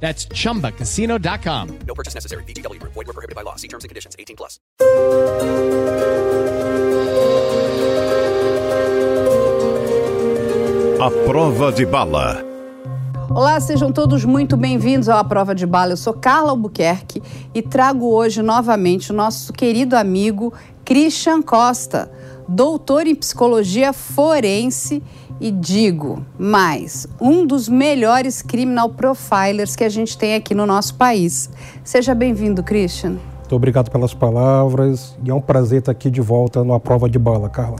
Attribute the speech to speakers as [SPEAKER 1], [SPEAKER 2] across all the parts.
[SPEAKER 1] That's chumbacasino.com.
[SPEAKER 2] No purchase necessary. VGW Group. Void were prohibited by law. See terms and conditions. 18 plus.
[SPEAKER 3] A prova de bala.
[SPEAKER 4] Olá, sejam todos muito bem-vindos ao A Prova de Bala. Eu sou Carla Albuquerque e trago hoje novamente o nosso querido amigo Christian Costa, doutor em psicologia forense e digo mais, um dos melhores criminal profilers que a gente tem aqui no nosso país. Seja bem-vindo, Christian.
[SPEAKER 5] Muito obrigado pelas palavras e é um prazer estar aqui de volta no A Prova de Bala, Carla.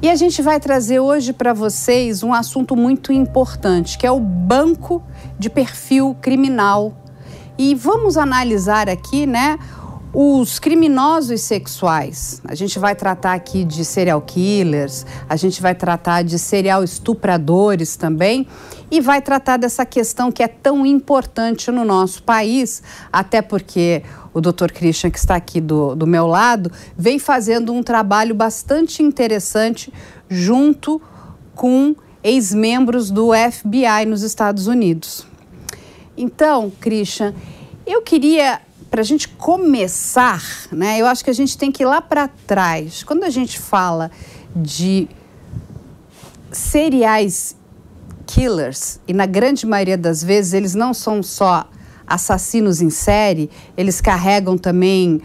[SPEAKER 4] E a gente vai trazer hoje para vocês um assunto muito importante, que é o banco de perfil criminal. E vamos analisar aqui, né, os criminosos sexuais. A gente vai tratar aqui de serial killers, a gente vai tratar de serial estupradores também e vai tratar dessa questão que é tão importante no nosso país, até porque o Dr. Christian, que está aqui do, do meu lado, vem fazendo um trabalho bastante interessante junto com ex-membros do FBI nos Estados Unidos. Então, Christian, eu queria, para a gente começar, né, eu acho que a gente tem que ir lá para trás. Quando a gente fala de seriais killers, e na grande maioria das vezes eles não são só assassinos em série, eles carregam também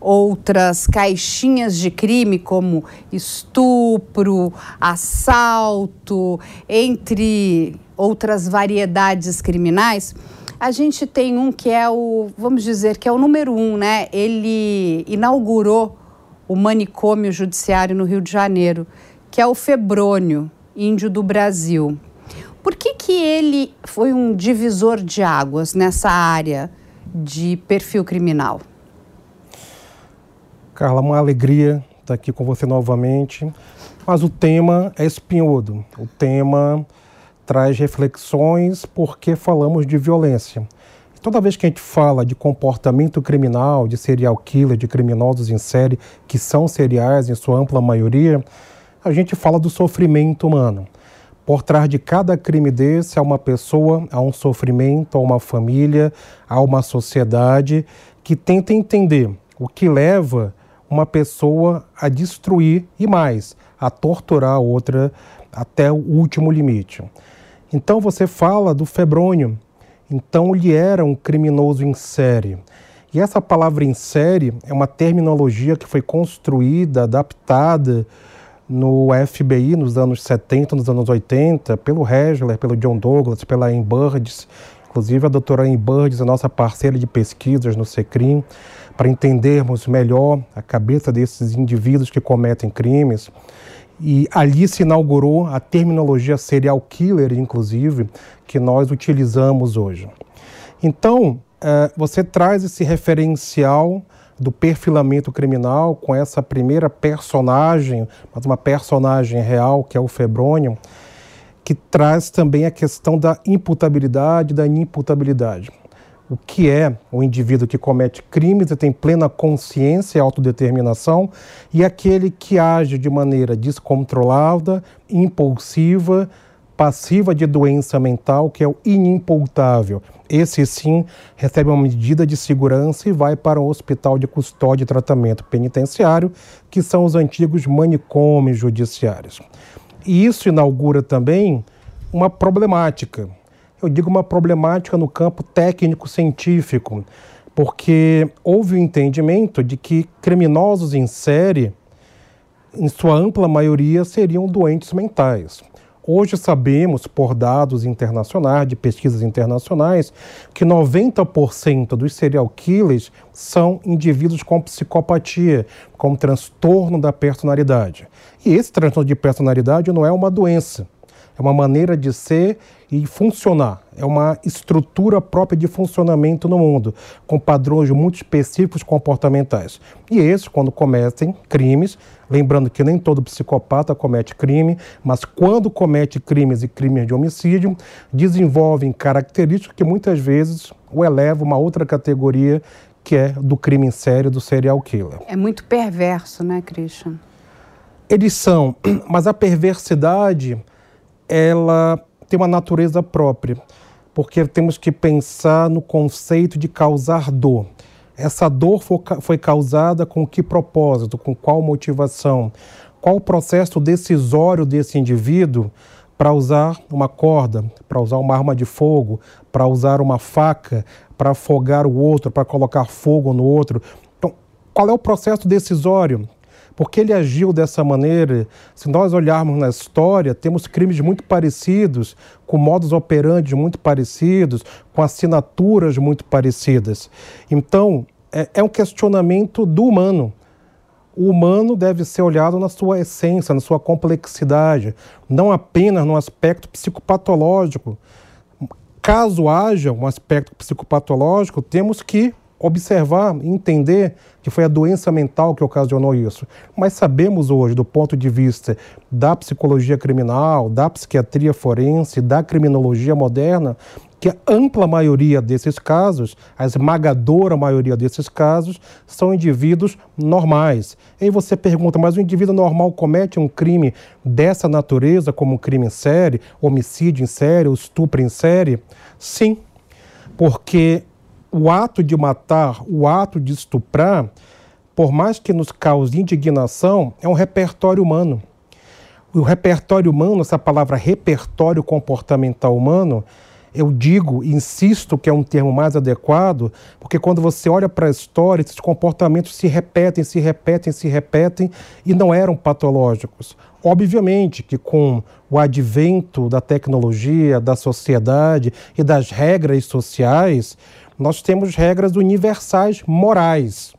[SPEAKER 4] outras caixinhas de crime, como estupro, assalto, entre outras variedades criminais. A gente tem um que é o, vamos dizer, que é o número um, né? Ele inaugurou o manicômio judiciário no Rio de Janeiro, que é o Febrônio, índio do Brasil. Por que, que ele foi um divisor de águas nessa área de perfil criminal?
[SPEAKER 5] Carla, uma alegria estar aqui com você novamente. Mas o tema é espinhudo. O tema traz reflexões porque falamos de violência. Toda vez que a gente fala de comportamento criminal, de serial killer, de criminosos em série, que são seriais em sua ampla maioria, a gente fala do sofrimento humano. Por trás de cada crime desse há uma pessoa, há um sofrimento, há uma família, há uma sociedade que tenta entender o que leva uma pessoa a destruir e mais, a torturar a outra até o último limite. Então você fala do Febrônio. Então ele era um criminoso em série. E essa palavra em série é uma terminologia que foi construída, adaptada no FBI nos anos 70, nos anos 80, pelo Hegler, pelo John Douglas, pela Anne Burgess, inclusive a doutora Anne Burgess, a nossa parceira de pesquisas no SECRIM, para entendermos melhor a cabeça desses indivíduos que cometem crimes. E ali se inaugurou a terminologia serial killer, inclusive, que nós utilizamos hoje. Então, eh, você traz esse referencial do perfilamento criminal com essa primeira personagem, mas uma personagem real, que é o Febrônio, que traz também a questão da imputabilidade da inimputabilidade. O que é o indivíduo que comete crimes e tem plena consciência e autodeterminação, e aquele que age de maneira descontrolada, impulsiva, passiva de doença mental, que é o inimputável. Esse sim recebe uma medida de segurança e vai para um hospital de custódia e tratamento penitenciário, que são os antigos manicômios judiciários. E isso inaugura também uma problemática. Eu digo uma problemática no campo técnico-científico, porque houve o um entendimento de que criminosos em série, em sua ampla maioria, seriam doentes mentais. Hoje sabemos, por dados internacionais, de pesquisas internacionais, que 90% dos serial killers são indivíduos com psicopatia, com transtorno da personalidade. E esse transtorno de personalidade não é uma doença. É uma maneira de ser e funcionar. É uma estrutura própria de funcionamento no mundo, com padrões muito específicos comportamentais. E esses, quando cometem crimes, lembrando que nem todo psicopata comete crime, mas quando comete crimes e crimes de homicídio, desenvolvem características que muitas vezes o elevam a uma outra categoria que é do crime em série, do serial killer.
[SPEAKER 4] É muito perverso, né, Christian?
[SPEAKER 5] Eles são, mas a perversidade, ela tem uma natureza própria, porque temos que pensar no conceito de causar dor. Essa dor foi causada com que propósito, com qual motivação, qual o processo decisório desse indivíduo para usar uma corda, para usar uma arma de fogo, para usar uma faca, para afogar o outro, para colocar fogo no outro. Então, qual é o processo decisório? Porque ele agiu dessa maneira? Se nós olharmos na história, temos crimes muito parecidos, com modos operandi muito parecidos, com assinaturas muito parecidas. Então, é, é um questionamento do humano. O humano deve ser olhado na sua essência, na sua complexidade, não apenas no aspecto psicopatológico. Caso haja um aspecto psicopatológico, temos que observar entender que foi a doença mental que ocasionou isso. Mas sabemos hoje, do ponto de vista da psicologia criminal, da psiquiatria forense, da criminologia moderna, que a ampla maioria desses casos, a esmagadora maioria desses casos, são indivíduos normais. E aí você pergunta, mas o indivíduo normal comete um crime dessa natureza, como um crime em série, homicídio em série, estupro em série? Sim, porque o ato de matar, o ato de estuprar, por mais que nos cause indignação, é um repertório humano. O repertório humano, essa palavra repertório comportamental humano, eu digo, insisto que é um termo mais adequado, porque quando você olha para a história, esses comportamentos se repetem, se repetem, se repetem e não eram patológicos. Obviamente que com o advento da tecnologia, da sociedade e das regras sociais, nós temos regras universais morais.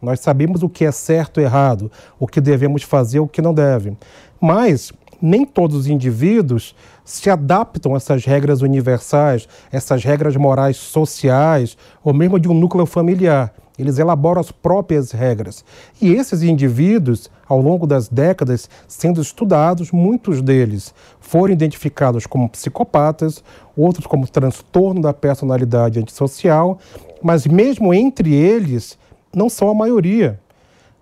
[SPEAKER 5] Nós sabemos o que é certo e errado, o que devemos fazer, o que não deve. Mas nem todos os indivíduos se adaptam a essas regras universais, essas regras morais sociais, ou mesmo de um núcleo familiar. Eles elaboram as próprias regras. E esses indivíduos, ao longo das décadas, sendo estudados, muitos deles foram identificados como psicopatas, outros como transtorno da personalidade antissocial, mas mesmo entre eles, não são a maioria.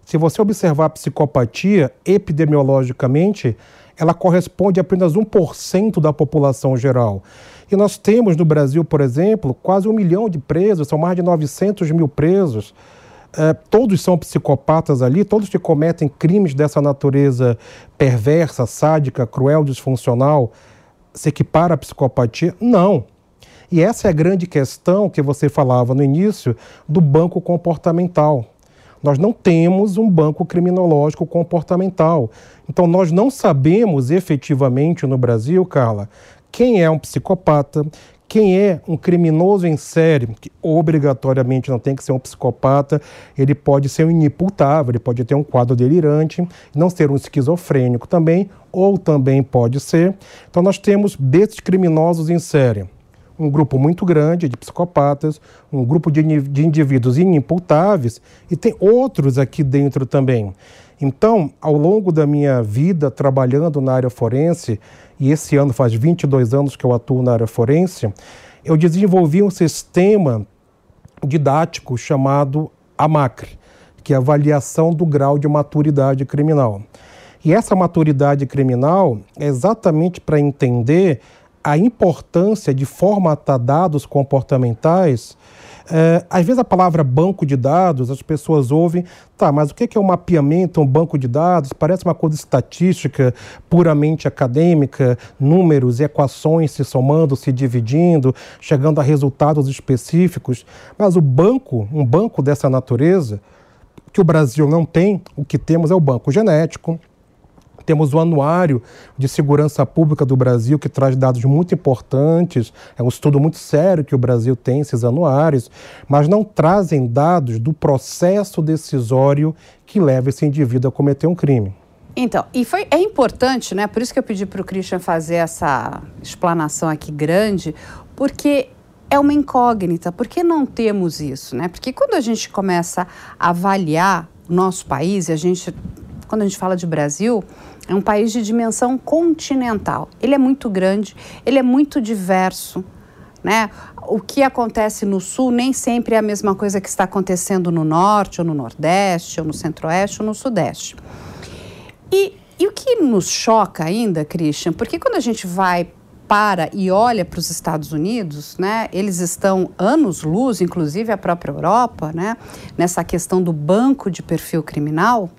[SPEAKER 5] Se você observar a psicopatia epidemiologicamente, ela corresponde a apenas 1% da população geral. E nós temos no Brasil, por exemplo, quase um milhão de presos, são mais de 900 mil presos. É, todos são psicopatas ali, todos que cometem crimes dessa natureza perversa, sádica, cruel, disfuncional, se equipara à psicopatia? Não. E essa é a grande questão que você falava no início do banco comportamental. Nós não temos um banco criminológico comportamental. Então, nós não sabemos efetivamente no Brasil, Carla, quem é um psicopata, quem é um criminoso em série, que obrigatoriamente não tem que ser um psicopata, ele pode ser um inimputável, ele pode ter um quadro delirante, não ser um esquizofrênico também, ou também pode ser. Então, nós temos desses criminosos em série um grupo muito grande de psicopatas, um grupo de, de indivíduos inimputáveis, e tem outros aqui dentro também. Então, ao longo da minha vida trabalhando na área forense, e esse ano faz 22 anos que eu atuo na área forense, eu desenvolvi um sistema didático chamado AMACRE, que é avaliação do grau de maturidade criminal. E essa maturidade criminal é exatamente para entender a importância de formatar dados comportamentais, é, às vezes a palavra banco de dados, as pessoas ouvem, tá, mas o que é um mapeamento, um banco de dados? Parece uma coisa estatística, puramente acadêmica, números, equações se somando, se dividindo, chegando a resultados específicos. Mas o banco, um banco dessa natureza, que o Brasil não tem, o que temos é o banco genético, temos o Anuário de Segurança Pública do Brasil, que traz dados muito importantes. É um estudo muito sério que o Brasil tem, esses anuários, mas não trazem dados do processo decisório que leva esse indivíduo a cometer um crime.
[SPEAKER 4] Então, e foi, é importante, né? Por isso que eu pedi para o Christian fazer essa explanação aqui grande, porque é uma incógnita. Por que não temos isso, né? Porque quando a gente começa a avaliar o nosso país, a gente, quando a gente fala de Brasil, é um país de dimensão continental. Ele é muito grande, ele é muito diverso. Né? O que acontece no sul nem sempre é a mesma coisa que está acontecendo no norte, ou no nordeste, ou no centro-oeste, ou no sudeste. E, e o que nos choca ainda, Christian, porque quando a gente vai para e olha para os Estados Unidos, né, eles estão anos-luz, inclusive a própria Europa, né, nessa questão do banco de perfil criminal.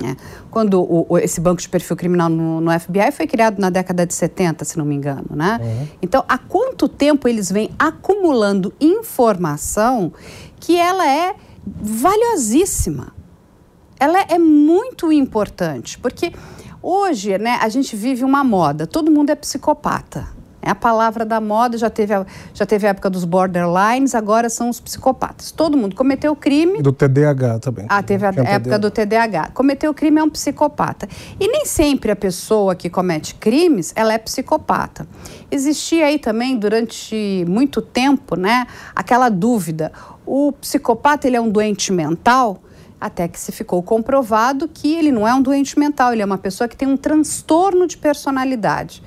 [SPEAKER 4] Né, quando o, esse banco de perfil criminal no, no, FBI foi criado na década de 70, se não me engano. Né? Uhum. Então, há quanto tempo eles vêm acumulando informação que ela é valiosíssima? ela é muito importante, porque hoje né, a gente vive uma moda, todo mundo é psicopata. É a palavra da moda, já teve, a, já teve a época dos borderlines, agora são os psicopatas. Todo mundo cometeu crime.
[SPEAKER 5] Do TDAH também.
[SPEAKER 4] Ah, teve a época TDAH. do TDAH. Cometeu crime é um psicopata. E nem sempre a pessoa que comete crimes, ela é psicopata. Existia aí também, durante muito tempo, né, aquela dúvida. O psicopata, ele é um doente mental? até que se ficou comprovado que ele não é um doente mental, ele é uma pessoa que tem um transtorno de personalidade.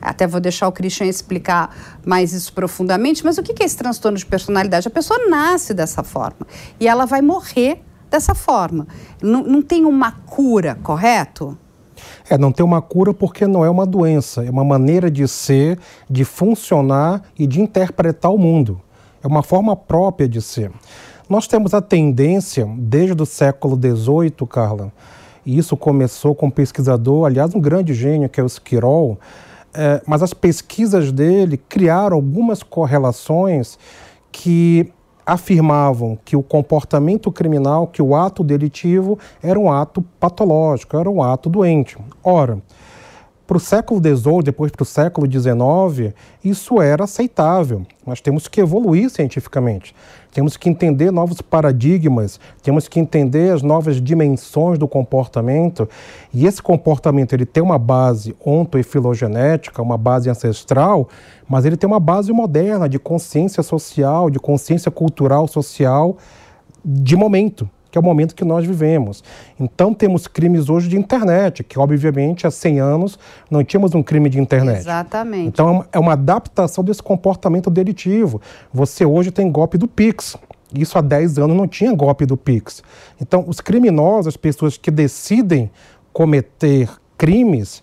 [SPEAKER 4] Até vou deixar o Christian explicar mais isso profundamente, mas o que é esse transtorno de personalidade? A pessoa nasce dessa forma e ela vai morrer dessa forma. Não, não tem uma cura, correto?
[SPEAKER 5] É, não tem uma cura porque não é uma doença, é uma maneira de ser, de funcionar e de interpretar o mundo. É uma forma própria de ser. Nós temos a tendência, desde o século XVIII, Carla, e isso começou com um pesquisador, aliás, um grande gênio, que é o Skirol, é, mas as pesquisas dele criaram algumas correlações que afirmavam que o comportamento criminal, que o ato delitivo era um ato patológico, era um ato doente. Ora, para o século XVIII, depois para o século XIX, isso era aceitável. Nós temos que evoluir cientificamente. Temos que entender novos paradigmas, temos que entender as novas dimensões do comportamento. E esse comportamento ele tem uma base onto e filogenética, uma base ancestral, mas ele tem uma base moderna de consciência social, de consciência cultural social de momento que é o momento que nós vivemos. Então temos crimes hoje de internet, que obviamente há 100 anos não tínhamos um crime de internet.
[SPEAKER 4] Exatamente.
[SPEAKER 5] Então é uma adaptação desse comportamento delitivo. Você hoje tem golpe do Pix. Isso há 10 anos não tinha golpe do Pix. Então os criminosos, as pessoas que decidem cometer crimes,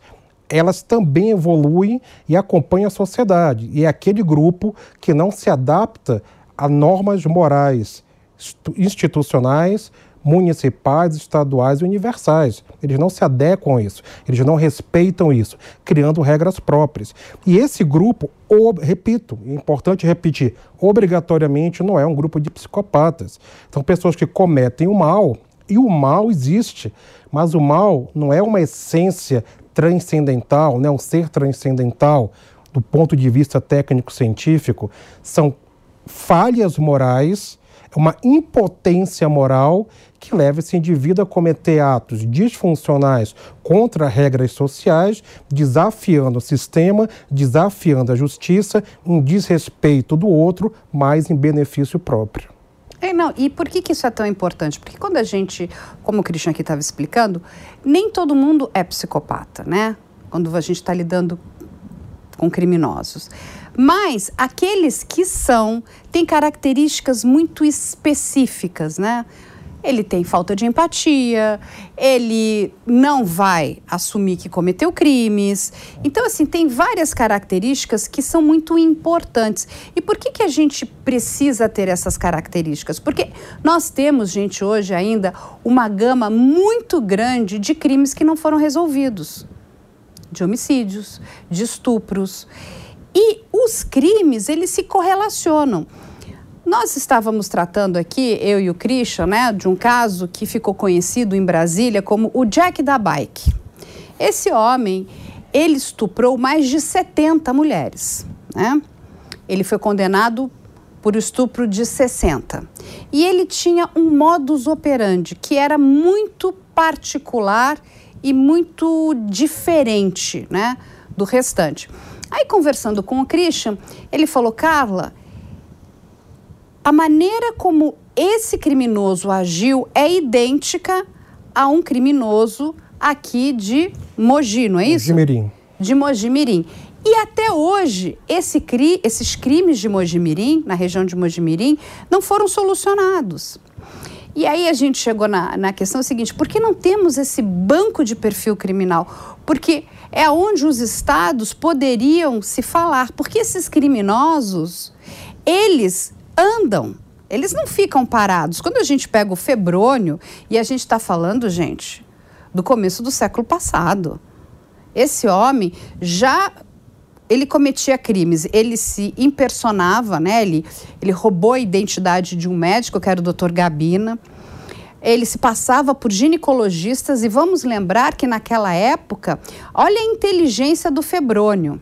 [SPEAKER 5] elas também evoluem e acompanham a sociedade. E é aquele grupo que não se adapta a normas morais institucionais, municipais, estaduais e universais. Eles não se adequam a isso, eles não respeitam isso, criando regras próprias. E esse grupo, repito, é importante repetir, obrigatoriamente não é um grupo de psicopatas. São pessoas que cometem o mal, e o mal existe, mas o mal não é uma essência transcendental, não é um ser transcendental do ponto de vista técnico-científico, são falhas morais uma impotência moral que leva esse indivíduo a cometer atos disfuncionais contra regras sociais, desafiando o sistema, desafiando a justiça, em desrespeito do outro, mas em benefício próprio.
[SPEAKER 4] É, não, e por que, que isso é tão importante? Porque quando a gente, como o Christian aqui estava explicando, nem todo mundo é psicopata, né? Quando a gente está lidando com criminosos. Mas aqueles que são têm características muito específicas, né? Ele tem falta de empatia, ele não vai assumir que cometeu crimes. Então, assim, tem várias características que são muito importantes. E por que, que a gente precisa ter essas características? Porque nós temos, gente, hoje ainda uma gama muito grande de crimes que não foram resolvidos de homicídios, de estupros. E os crimes, eles se correlacionam. Nós estávamos tratando aqui, eu e o Christian, né, de um caso que ficou conhecido em Brasília como o Jack da Bike. Esse homem, ele estuprou mais de 70 mulheres, né? Ele foi condenado por estupro de 60. E ele tinha um modus operandi que era muito particular e muito diferente né, do restante. Aí, conversando com o Christian, ele falou: Carla, a maneira como esse criminoso agiu é idêntica a um criminoso aqui de Mogi, não é isso?
[SPEAKER 5] Mojimirim.
[SPEAKER 4] De Mojimirim. E até hoje, esse cri, esses crimes de Mojimirim, na região de Mojimirim, não foram solucionados. E aí a gente chegou na, na questão seguinte: por que não temos esse banco de perfil criminal? Porque é onde os estados poderiam se falar. Porque esses criminosos, eles andam, eles não ficam parados. Quando a gente pega o febrônio, e a gente está falando, gente, do começo do século passado. Esse homem já ele cometia crimes, ele se impersonava, né? Ele, ele roubou a identidade de um médico, que era o Dr. Gabina. Ele se passava por ginecologistas e vamos lembrar que naquela época, olha a inteligência do Febrônio.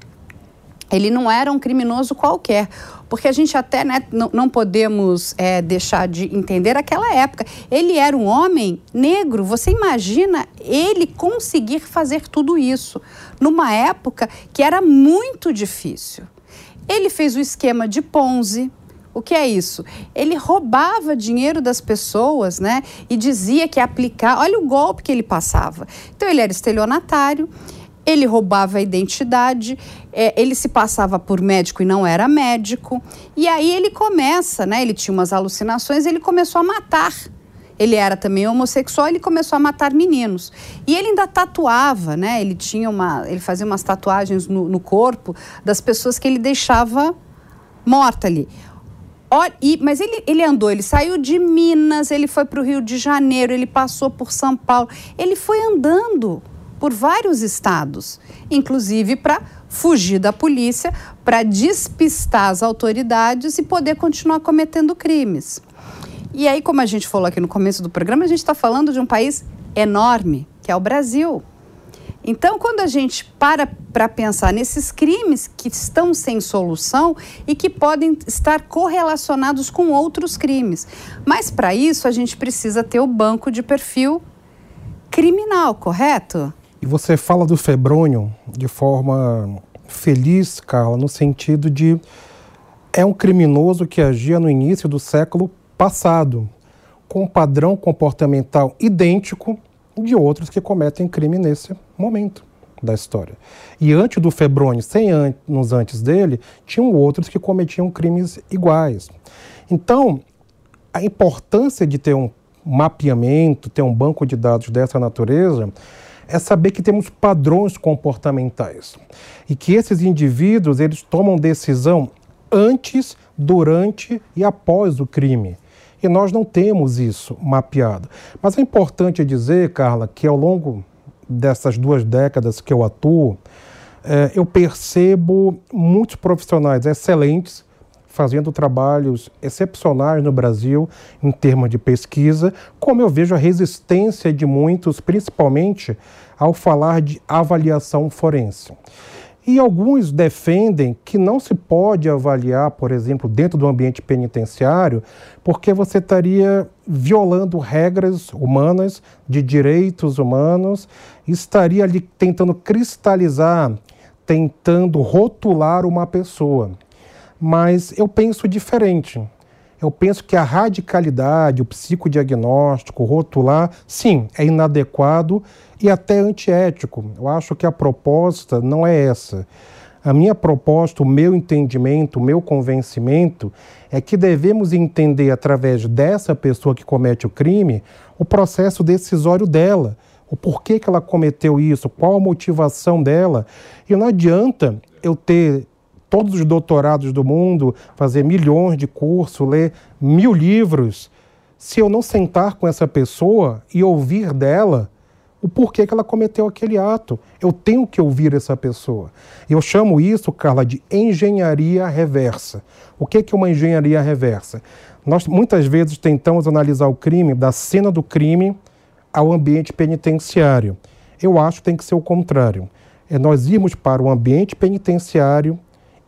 [SPEAKER 4] Ele não era um criminoso qualquer, porque a gente até né, não, não podemos é, deixar de entender aquela época. Ele era um homem negro, você imagina ele conseguir fazer tudo isso numa época que era muito difícil. Ele fez o esquema de Ponzi, o que é isso? Ele roubava dinheiro das pessoas, né? E dizia que ia aplicar. Olha o golpe que ele passava. Então, ele era estelionatário, ele roubava a identidade, é, ele se passava por médico e não era médico. E aí ele começa, né? Ele tinha umas alucinações, ele começou a matar. Ele era também homossexual, ele começou a matar meninos. E ele ainda tatuava, né? Ele tinha uma, ele fazia umas tatuagens no, no corpo das pessoas que ele deixava morta ali. E, mas ele, ele andou, ele saiu de Minas, ele foi para o Rio de Janeiro, ele passou por São Paulo, ele foi andando por vários estados, inclusive para fugir da polícia, para despistar as autoridades e poder continuar cometendo crimes. E aí, como a gente falou aqui no começo do programa, a gente está falando de um país enorme, que é o Brasil. Então, quando a gente para para pensar nesses crimes que estão sem solução e que podem estar correlacionados com outros crimes, mas para isso a gente precisa ter o banco de perfil criminal, correto?
[SPEAKER 5] E você fala do Febrônio de forma feliz, Carla, no sentido de é um criminoso que agia no início do século passado, com um padrão comportamental idêntico de outros que cometem crime nesse momento da história. E antes do Febrônio, 100 anos antes dele, tinham outros que cometiam crimes iguais. Então, a importância de ter um mapeamento, ter um banco de dados dessa natureza, é saber que temos padrões comportamentais e que esses indivíduos eles tomam decisão antes, durante e após o crime. E nós não temos isso mapeado. Mas é importante dizer, Carla, que ao longo dessas duas décadas que eu atuo, é, eu percebo muitos profissionais excelentes fazendo trabalhos excepcionais no Brasil em termos de pesquisa, como eu vejo a resistência de muitos, principalmente ao falar de avaliação forense. E alguns defendem que não se pode avaliar, por exemplo, dentro do ambiente penitenciário, porque você estaria violando regras humanas, de direitos humanos, estaria ali tentando cristalizar, tentando rotular uma pessoa. Mas eu penso diferente. Eu penso que a radicalidade, o psicodiagnóstico, rotular, sim, é inadequado e até antiético. Eu acho que a proposta não é essa. A minha proposta, o meu entendimento, o meu convencimento é que devemos entender através dessa pessoa que comete o crime o processo decisório dela, o porquê que ela cometeu isso, qual a motivação dela. E não adianta eu ter todos os doutorados do mundo, fazer milhões de cursos, ler mil livros, se eu não sentar com essa pessoa e ouvir dela o porquê que ela cometeu aquele ato. Eu tenho que ouvir essa pessoa. Eu chamo isso, Carla, de engenharia reversa. O que é uma engenharia reversa? Nós muitas vezes tentamos analisar o crime da cena do crime ao ambiente penitenciário. Eu acho que tem que ser o contrário. É nós irmos para o ambiente penitenciário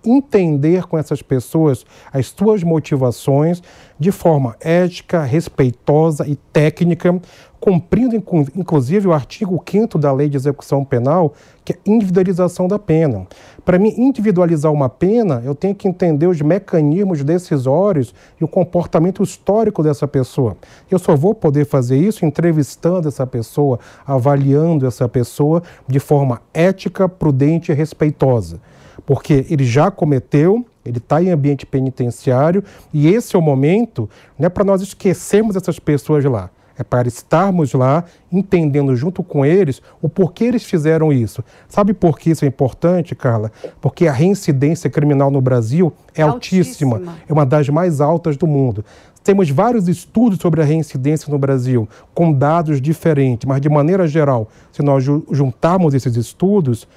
[SPEAKER 5] entender com essas pessoas as suas motivações de forma ética, respeitosa e técnica, cumprindo inclusive o artigo 5 da Lei de Execução Penal, que é individualização da pena. Para mim individualizar uma pena, eu tenho que entender os mecanismos decisórios e o comportamento histórico dessa pessoa. Eu só vou poder fazer isso entrevistando essa pessoa, avaliando essa pessoa de forma ética, prudente e respeitosa. Porque ele já cometeu, ele está em ambiente penitenciário e esse é o momento né, para nós esquecermos essas pessoas lá. É para estarmos lá entendendo junto com eles o porquê eles fizeram isso. Sabe por que isso é importante, Carla? Porque a reincidência criminal no Brasil é altíssima. altíssima. É uma das mais altas do mundo. Temos vários estudos sobre a reincidência no Brasil, com dados diferentes, mas de maneira geral, se nós juntarmos esses estudos,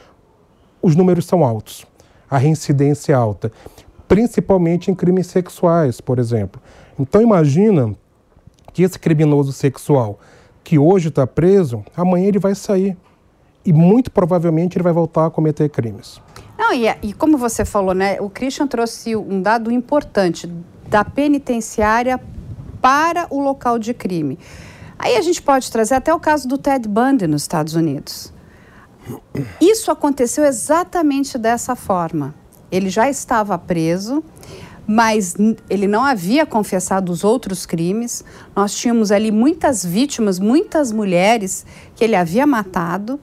[SPEAKER 5] os números são altos. A reincidência é alta, principalmente em crimes sexuais, por exemplo. Então imagina que esse criminoso sexual que hoje está preso, amanhã ele vai sair. E muito provavelmente ele vai voltar a cometer crimes.
[SPEAKER 4] Não, e, e como você falou, né? O Christian trouxe um dado importante da penitenciária para o local de crime. Aí a gente pode trazer até o caso do Ted Bundy nos Estados Unidos. Isso aconteceu exatamente dessa forma. Ele já estava preso, mas ele não havia confessado os outros crimes. Nós tínhamos ali muitas vítimas, muitas mulheres que ele havia matado,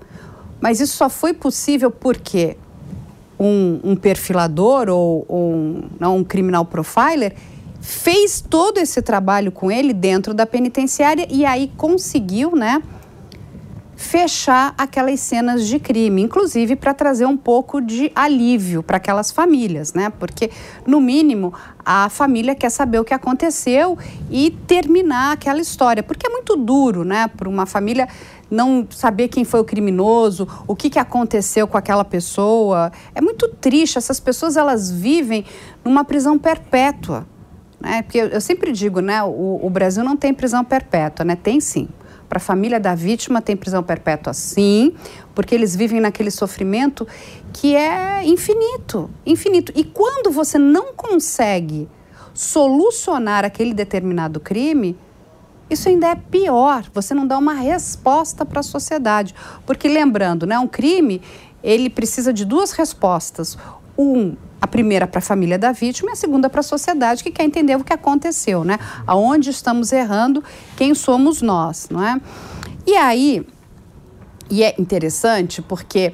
[SPEAKER 4] mas isso só foi possível porque um, um perfilador ou, ou um, não, um criminal profiler fez todo esse trabalho com ele dentro da penitenciária e aí conseguiu, né? Fechar aquelas cenas de crime, inclusive para trazer um pouco de alívio para aquelas famílias, né? Porque no mínimo a família quer saber o que aconteceu e terminar aquela história, porque é muito duro, né, para uma família não saber quem foi o criminoso, o que, que aconteceu com aquela pessoa. É muito triste. Essas pessoas elas vivem numa prisão perpétua. Né? Porque eu, eu sempre digo, né? O, o Brasil não tem prisão perpétua, né? Tem sim. Para a família da vítima tem prisão perpétua sim, porque eles vivem naquele sofrimento que é infinito, infinito. E quando você não consegue solucionar aquele determinado crime, isso ainda é pior. Você não dá uma resposta para a sociedade, porque lembrando, né, um crime ele precisa de duas respostas. Um, a primeira para a família da vítima e a segunda para a sociedade que quer entender o que aconteceu, né? Aonde estamos errando, quem somos nós, não é? E aí, e é interessante porque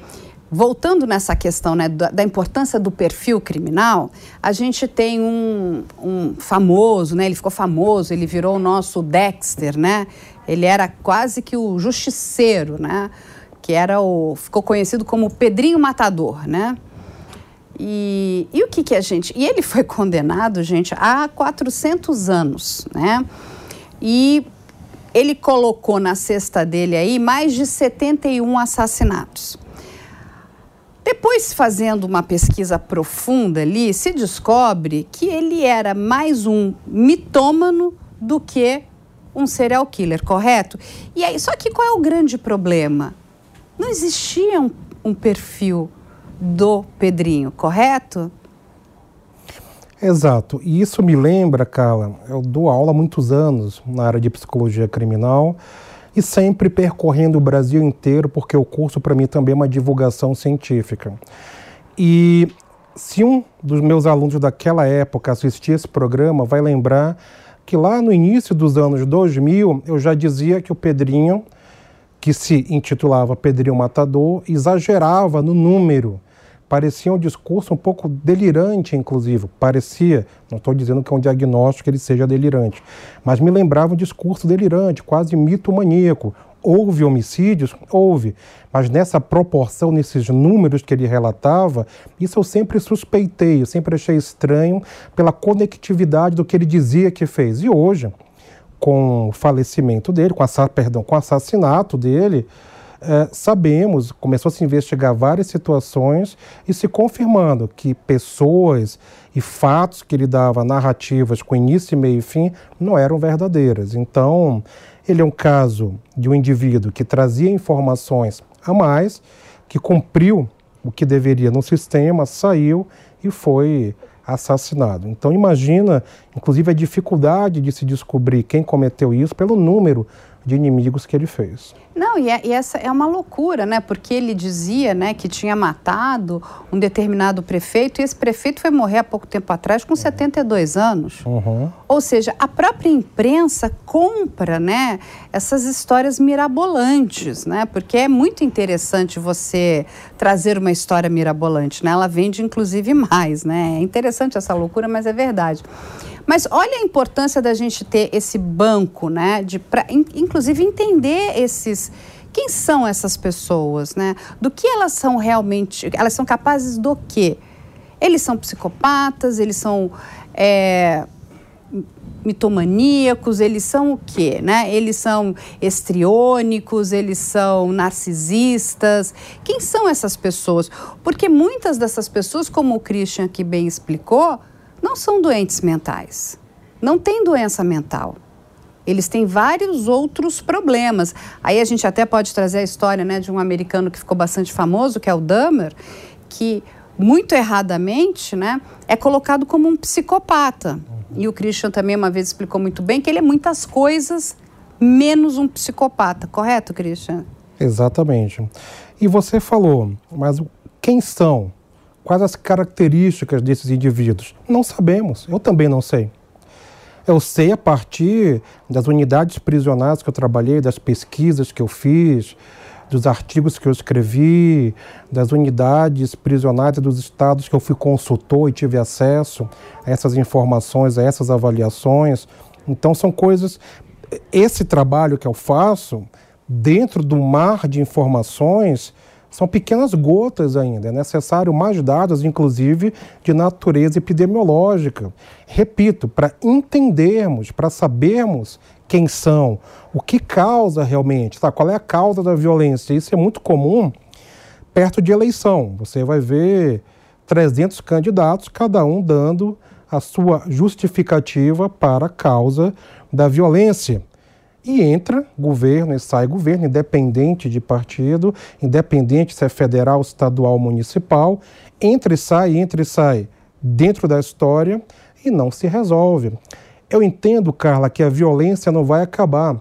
[SPEAKER 4] voltando nessa questão né, da, da, importância do perfil criminal, a gente tem um, um, famoso, né, ele ficou famoso, ele virou o nosso Dexter, né? Ele era quase que o justiceiro, né? Que era o, ficou conhecido como Pedrinho Matador, né? E, e o que, que a gente. E ele foi condenado, gente, há 400 anos, né? E ele colocou na cesta dele aí mais de 71 assassinatos. Depois, fazendo uma pesquisa profunda ali, se descobre que ele era mais um mitômano do que um serial killer, correto? E aí, só que qual é o grande problema? Não existia um, um perfil do Pedrinho, correto?
[SPEAKER 5] Exato. E isso me lembra, Carla, eu dou aula há muitos anos na área de psicologia criminal e sempre percorrendo o Brasil inteiro, porque o curso para mim também é uma divulgação científica. E se um dos meus alunos daquela época assistir esse programa, vai lembrar que lá no início dos anos 2000 eu já dizia que o Pedrinho, que se intitulava Pedrinho Matador, exagerava no número parecia um discurso um pouco delirante, inclusive. Parecia, não estou dizendo que é um diagnóstico que ele seja delirante, mas me lembrava um discurso delirante, quase mito maníaco. Houve homicídios? Houve. Mas nessa proporção, nesses números que ele relatava, isso eu sempre suspeitei, eu sempre achei estranho pela conectividade do que ele dizia que fez. E hoje, com o falecimento dele, com, a, perdão, com o assassinato dele, é, sabemos, começou a se investigar várias situações e se confirmando que pessoas e fatos que ele dava narrativas com início, meio e fim não eram verdadeiras. Então, ele é um caso de um indivíduo que trazia informações a mais, que cumpriu o que deveria no sistema, saiu e foi assassinado. Então imagina, inclusive, a dificuldade de se descobrir quem cometeu isso pelo número de inimigos que ele fez.
[SPEAKER 4] Não, e, é, e, essa é uma loucura, né? Porque ele dizia né, que tinha matado um determinado prefeito e esse prefeito foi morrer há pouco tempo atrás com 72 anos.
[SPEAKER 5] Uhum.
[SPEAKER 4] Ou seja, a própria imprensa compra né, essas histórias mirabolantes, né? Porque é muito interessante você trazer uma história mirabolante, né? Ela vende inclusive mais, né? É interessante essa loucura, mas é verdade. Mas olha a importância da gente ter esse banco, né? De pra, in, inclusive entender esses quem são essas pessoas, né? Do que elas são realmente, elas são capazes do quê? Eles são psicopatas, eles são é, mitomaníacos, eles são o quê, né? Eles são estriônicos, eles são narcisistas. Quem são essas pessoas? Porque muitas dessas pessoas, como o Christian aqui bem explicou, não são doentes mentais. Não têm doença mental. Eles têm vários outros problemas. Aí a gente até pode trazer a história né, de um americano que ficou bastante famoso, que é o Dahmer, que muito erradamente né, é colocado como um psicopata. E o Christian também uma vez explicou muito bem que ele é muitas coisas menos um psicopata, correto, Christian?
[SPEAKER 5] Exatamente. E você falou, mas quem são Quais as características desses indivíduos? Não sabemos, eu também não sei. Eu sei a partir das unidades prisionais que eu trabalhei, das pesquisas que eu fiz, dos artigos que eu escrevi, das unidades prisionais dos estados que eu fui consultor e tive acesso a essas informações, a essas avaliações. Então, são coisas. Esse trabalho que eu faço, dentro do mar de informações, são pequenas gotas ainda. É necessário mais dados, inclusive, de natureza epidemiológica. Repito, para entendermos, para sabermos quem são, o que causa realmente, tá? qual é a causa da violência. Isso é muito comum perto de eleição. Você vai ver 300 candidatos, cada um dando a sua justificativa para a causa da violência. E entra governo e sai governo, independente de partido, independente se é federal, estadual, municipal, entra e sai, entra e sai dentro da história e não se resolve. Eu entendo, Carla, que a violência não vai acabar,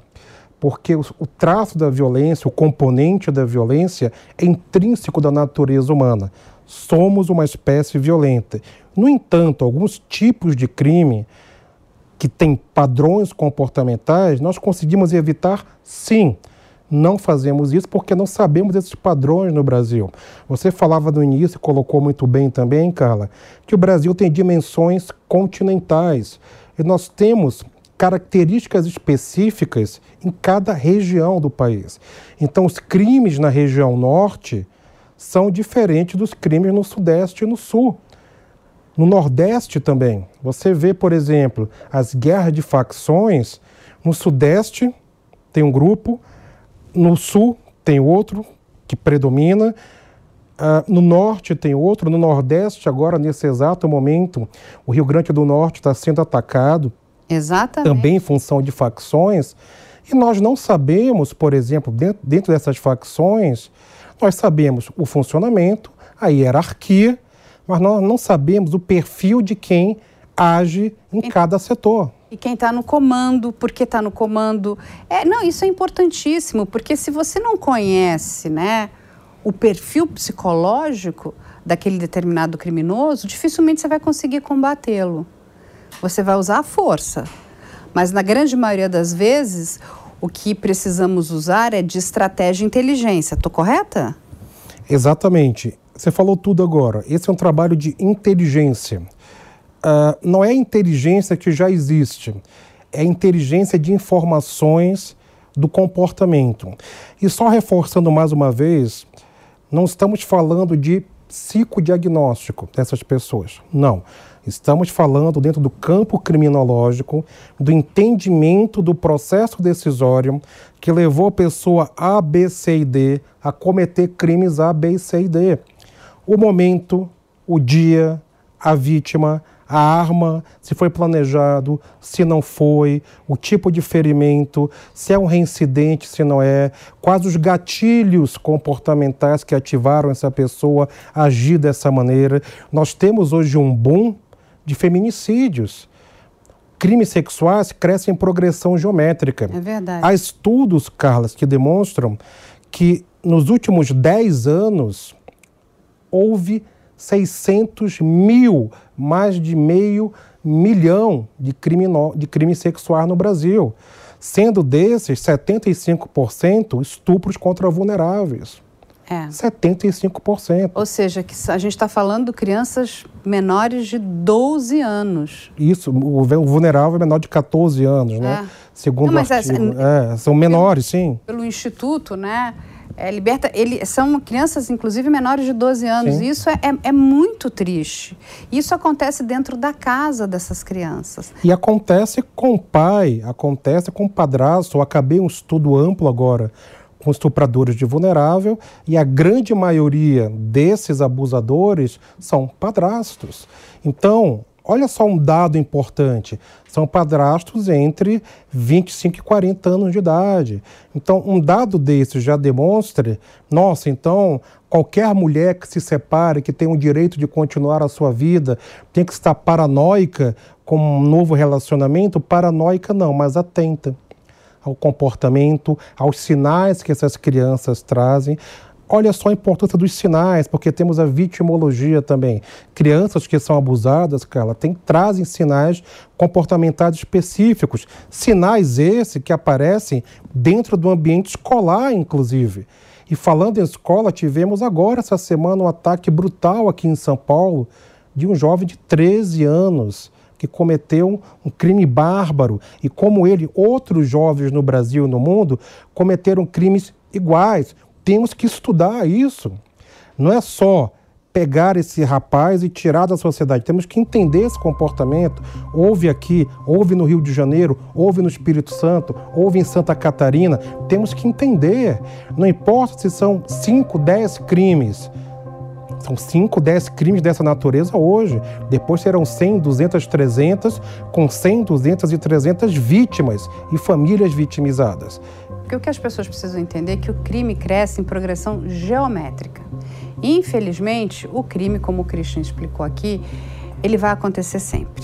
[SPEAKER 5] porque o, traço da violência, o componente da violência é intrínseco da natureza humana. Somos uma espécie violenta. No entanto, alguns tipos de crime que tem padrões comportamentais, nós conseguimos evitar, sim. Não fazemos isso porque não sabemos esses padrões no Brasil. Você falava no início, colocou muito bem também, Carla, que o Brasil tem dimensões continentais e nós temos características específicas em cada região do país. Então, os crimes na região norte são diferentes dos crimes no sudeste e no sul. No Nordeste também, você vê, por exemplo, as guerras de facções. No Sudeste tem um grupo, no Sul tem outro que predomina, uh, no Norte tem outro, no Nordeste, agora, nesse exato momento, o Rio Grande do Norte está sendo atacado.
[SPEAKER 4] Exatamente.
[SPEAKER 5] Também em função de facções. E nós não sabemos, por exemplo, dentro, dentro dessas facções, nós sabemos o funcionamento, a hierarquia, mas nós não sabemos o perfil de quem age em cada setor.
[SPEAKER 4] E quem está no comando, por que está no comando. É, não, isso é importantíssimo, porque se você não conhece né, o perfil psicológico daquele determinado criminoso, dificilmente você vai conseguir combatê-lo. Você vai usar a força. Mas na grande maioria das vezes, o que precisamos usar é de estratégia e inteligência. Estou correta?
[SPEAKER 5] Exatamente. Você falou tudo agora. Esse é um trabalho de inteligência. Uh, não é inteligência que já existe, é inteligência de informações do comportamento. E só reforçando mais uma vez, não estamos falando de psicodiagnóstico dessas pessoas. Não. Estamos falando dentro do campo criminológico, do entendimento do processo decisório que levou a pessoa A, B, C e D a cometer crimes A, B, C e D o momento, o dia, a vítima, a arma, se foi planejado, se não foi, o tipo de ferimento, se é um reincidente, se não é, quais os gatilhos comportamentais que ativaram essa pessoa a agir dessa maneira. Nós temos hoje um boom de feminicídios. crimes sexuais crescem em progressão geométrica.
[SPEAKER 4] É verdade.
[SPEAKER 5] Há estudos, Carlas, que demonstram que nos últimos 10 anos houve 600 mil, mais de meio milhão de, crimino, de crimes sexuais no Brasil. Sendo desses, 75% estupros contra vulneráveis.
[SPEAKER 4] É.
[SPEAKER 5] 75%.
[SPEAKER 4] Ou seja, que a gente está falando de crianças menores de 12 anos.
[SPEAKER 5] Isso, o vulnerável é menor de 14 anos, né?
[SPEAKER 4] É.
[SPEAKER 5] Segundo
[SPEAKER 4] Não,
[SPEAKER 5] o artigo. É, são menores, sim.
[SPEAKER 4] Pelo Instituto, né? É, liberta, ele, são crianças, inclusive, menores de 12 anos.
[SPEAKER 5] Sim.
[SPEAKER 4] Isso é, é, é muito triste. Isso acontece dentro da casa dessas crianças.
[SPEAKER 5] E acontece com o pai, acontece com o padrasto. Eu acabei um estudo amplo agora com estupradores de vulnerável e a grande maioria desses abusadores são padrastos. Então, olha só um dado importante: são padrastos entre 25 e 40 anos de idade. Então, um dado desses já demonstra, nossa, então qualquer mulher que se separe, que tem o direito de continuar a sua vida, tem que estar paranoica com um novo relacionamento? Paranoica não, mas atenta ao comportamento, aos sinais que essas crianças trazem. Olha só a importância dos sinais, porque temos a vitimologia também. Crianças que são abusadas, Carla, tem, trazem sinais comportamentais específicos. Sinais esses que aparecem dentro do ambiente escolar, inclusive. E falando em escola, tivemos agora, essa semana, um ataque brutal aqui em São Paulo de um jovem de 13 anos que cometeu um crime bárbaro e, como ele, outros jovens no Brasil e no mundo cometeram crimes iguais. Temos que estudar isso. Não é só pegar esse rapaz e tirar da sociedade. Temos que entender esse comportamento. Houve aqui, houve no Rio de Janeiro, houve no Espírito Santo, houve em Santa Catarina. Temos que entender. Não importa se são 5, 10 crimes. São 5, 10 crimes dessa natureza hoje. Depois serão 100, 200, 300, com 100, 200 e 300 vítimas e famílias vitimizadas.
[SPEAKER 4] Porque o que as pessoas precisam entender é que o crime cresce em progressão geométrica. Infelizmente, o crime, como o Christian explicou aqui, ele vai acontecer sempre.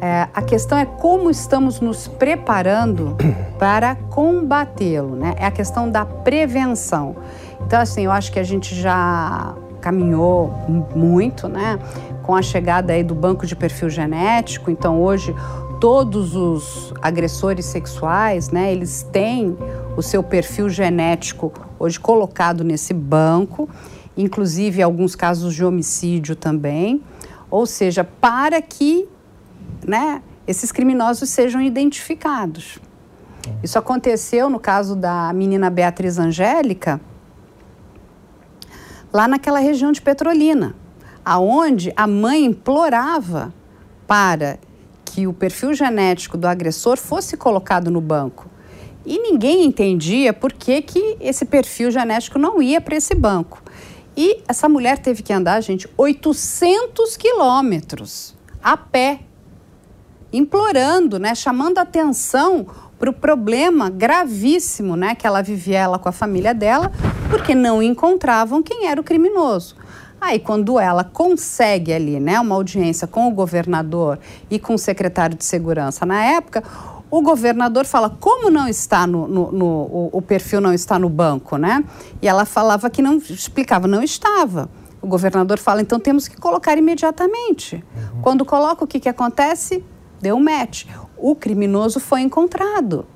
[SPEAKER 4] É, a questão é como estamos nos preparando para combatê-lo, né? É a questão da prevenção. Então, assim, eu acho que a gente já caminhou muito, né? Com a chegada aí do banco de perfil genético. Então, hoje, todos os agressores sexuais, né? Eles têm o seu perfil genético hoje colocado nesse banco, inclusive alguns casos de homicídio também. Ou seja, para que, né? Esses criminosos sejam identificados. Isso aconteceu no caso da menina Beatriz Angélica, lá naquela região de Petrolina, aonde a mãe implorava para que o perfil genético do agressor fosse colocado no banco. E ninguém entendia por que, que esse perfil genético não ia para esse banco. E essa mulher teve que andar, gente, 800 quilômetros a pé, implorando, né, chamando atenção para o problema gravíssimo né, que ela vivia ela com a família dela, porque não encontravam quem era o criminoso. Aí, quando ela consegue ali, né, uma audiência com o governador e com o secretário de segurança na época, o governador fala como não está no, no, no o, o, perfil não está no banco, né? E ela falava que não explicava, não estava. O governador fala, então temos que colocar imediatamente. Uhum. Quando coloca, o que, que acontece? Deu um match. O criminoso foi encontrado.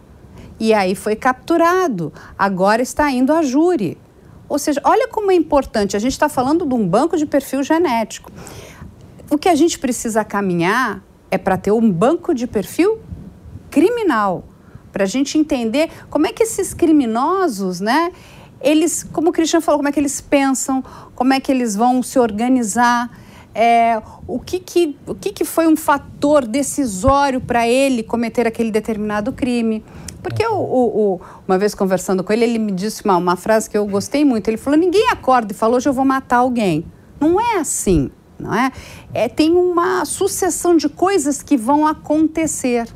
[SPEAKER 4] E aí foi capturado. Agora está indo a júri. Ou seja, olha como é importante. A gente está falando de um banco de perfil genético. O que a gente precisa caminhar é para ter um banco de perfil criminal. Para a gente entender como é que esses criminosos, né? Eles, como o Christian falou, como é que eles pensam, como é que eles vão se organizar, é, o, que, que, o que, que foi um fator decisório para ele cometer aquele determinado crime. Porque o, o, uma vez conversando com ele, ele me disse uma, uma frase que eu gostei muito. Ele falou: ninguém acorda e fala, hoje eu vou matar alguém. Não é assim, não é? é? Tem uma sucessão de coisas que vão acontecer.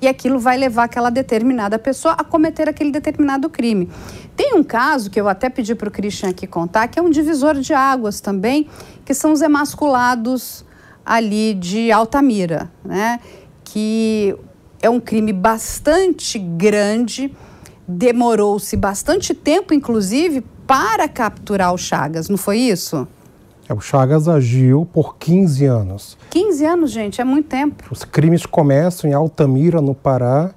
[SPEAKER 4] E aquilo vai levar aquela determinada pessoa a cometer aquele determinado crime. Tem um caso que eu até pedi para o Christian aqui contar, que é um divisor de águas também, que são os emasculados ali de Altamira, né? que é um crime bastante grande, demorou-se bastante tempo, inclusive, para capturar o Chagas, não foi isso?
[SPEAKER 5] É, o Chagas agiu por 15 anos.
[SPEAKER 4] 15 anos, gente, é muito tempo.
[SPEAKER 5] Os crimes começam em Altamira, no Pará,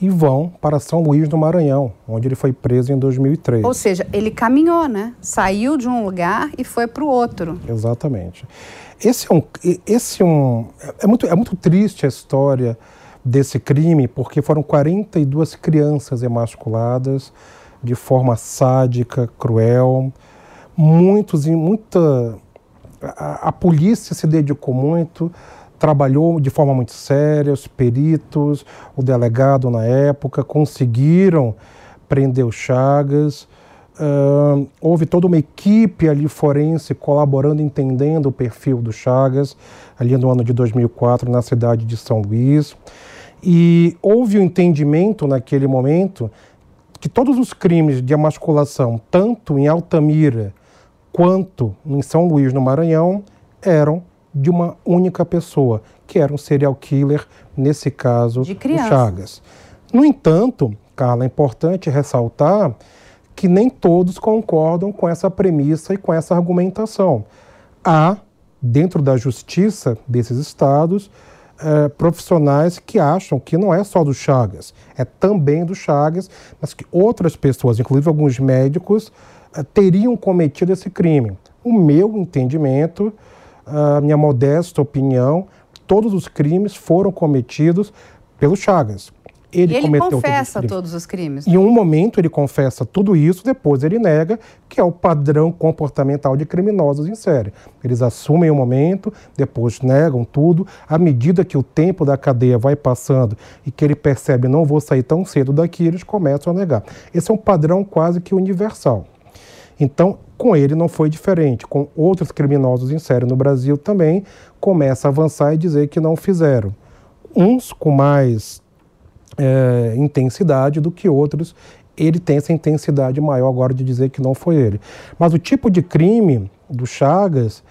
[SPEAKER 5] e vão para São Luís do Maranhão, onde ele foi preso em 2003.
[SPEAKER 4] Ou seja, ele caminhou, né? Saiu de um lugar e foi para o outro.
[SPEAKER 5] Exatamente. Esse é um, esse é um, é muito, é muito triste a história desse crime, porque foram 42 crianças emasculadas de forma sádica, cruel. Muitos, muita, a, a polícia se dedicou muito, trabalhou de forma muito séria, os peritos, o delegado na época conseguiram prender o Chagas. Uh, houve toda uma equipe ali forense colaborando, entendendo o perfil do Chagas, ali no ano de 2004, na cidade de São Luís. E houve o um entendimento naquele momento que todos os crimes de emasculação, tanto em Altamira quanto em São Luís, no Maranhão, eram de uma única pessoa, que era um serial killer, nesse caso, o Chagas. No entanto, Carla, é importante ressaltar que nem todos concordam com essa premissa e com essa argumentação. Há, dentro da justiça desses estados, é, profissionais que acham que não é só do Chagas, é também do Chagas, mas que outras pessoas, inclusive alguns médicos, é, teriam cometido esse crime. O meu entendimento, a minha modesta opinião, todos os crimes foram cometidos pelo Chagas
[SPEAKER 4] ele, ele cometeu confessa todos os, todos os crimes.
[SPEAKER 5] Em um momento ele confessa tudo isso, depois ele nega, que é o padrão comportamental de criminosos em série. Eles assumem o momento, depois negam tudo. À medida que o tempo da cadeia vai passando e que ele percebe não vou sair tão cedo daqui, eles começam a negar. Esse é um padrão quase que universal. Então, com ele não foi diferente. Com outros criminosos em série no Brasil também começa a avançar e dizer que não fizeram. Uns com mais é, intensidade do que outros. Ele tem essa intensidade maior agora de dizer que não foi ele. Mas o tipo de crime do Chagas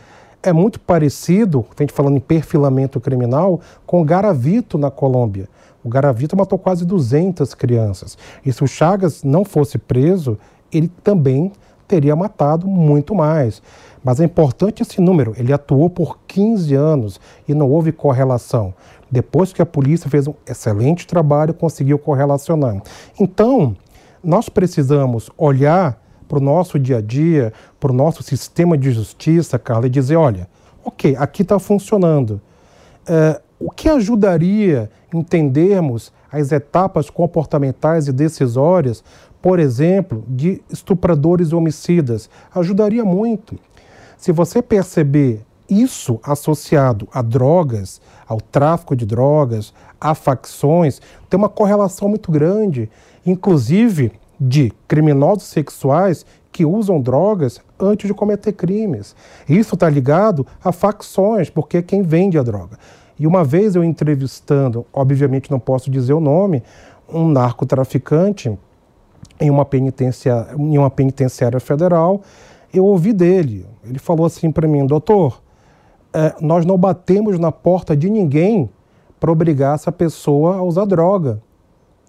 [SPEAKER 5] é muito parecido, a gente falando em perfilamento criminal, com o Garavito na Colômbia. O Garavito matou quase 200 crianças. E se o Chagas não fosse preso, ele também teria matado muito mais. Mas é importante esse número. Ele atuou por 15 anos e não houve correlação depois que a polícia fez um excelente trabalho, conseguiu correlacionar. Então, nós precisamos olhar para o nosso dia a dia, para o nosso sistema de justiça, Carla, e dizer: olha, ok, aqui está funcionando. É, o que ajudaria entendermos as etapas comportamentais e decisórias, por exemplo, de estupradores e homicidas? Ajudaria muito. Se você perceber isso associado a drogas, ao tráfico de drogas, a facções, tem uma correlação muito grande, inclusive de criminosos sexuais que usam drogas antes de cometer crimes. Isso está ligado a facções, porque é quem vende a droga. E uma vez eu entrevistando, obviamente não posso dizer o nome, um narcotraficante em uma penitenciária, em uma penitenciária federal, eu ouvi dele. Ele falou assim para mim, doutor, é, nós não batemos na porta de ninguém para obrigar essa pessoa a usar droga.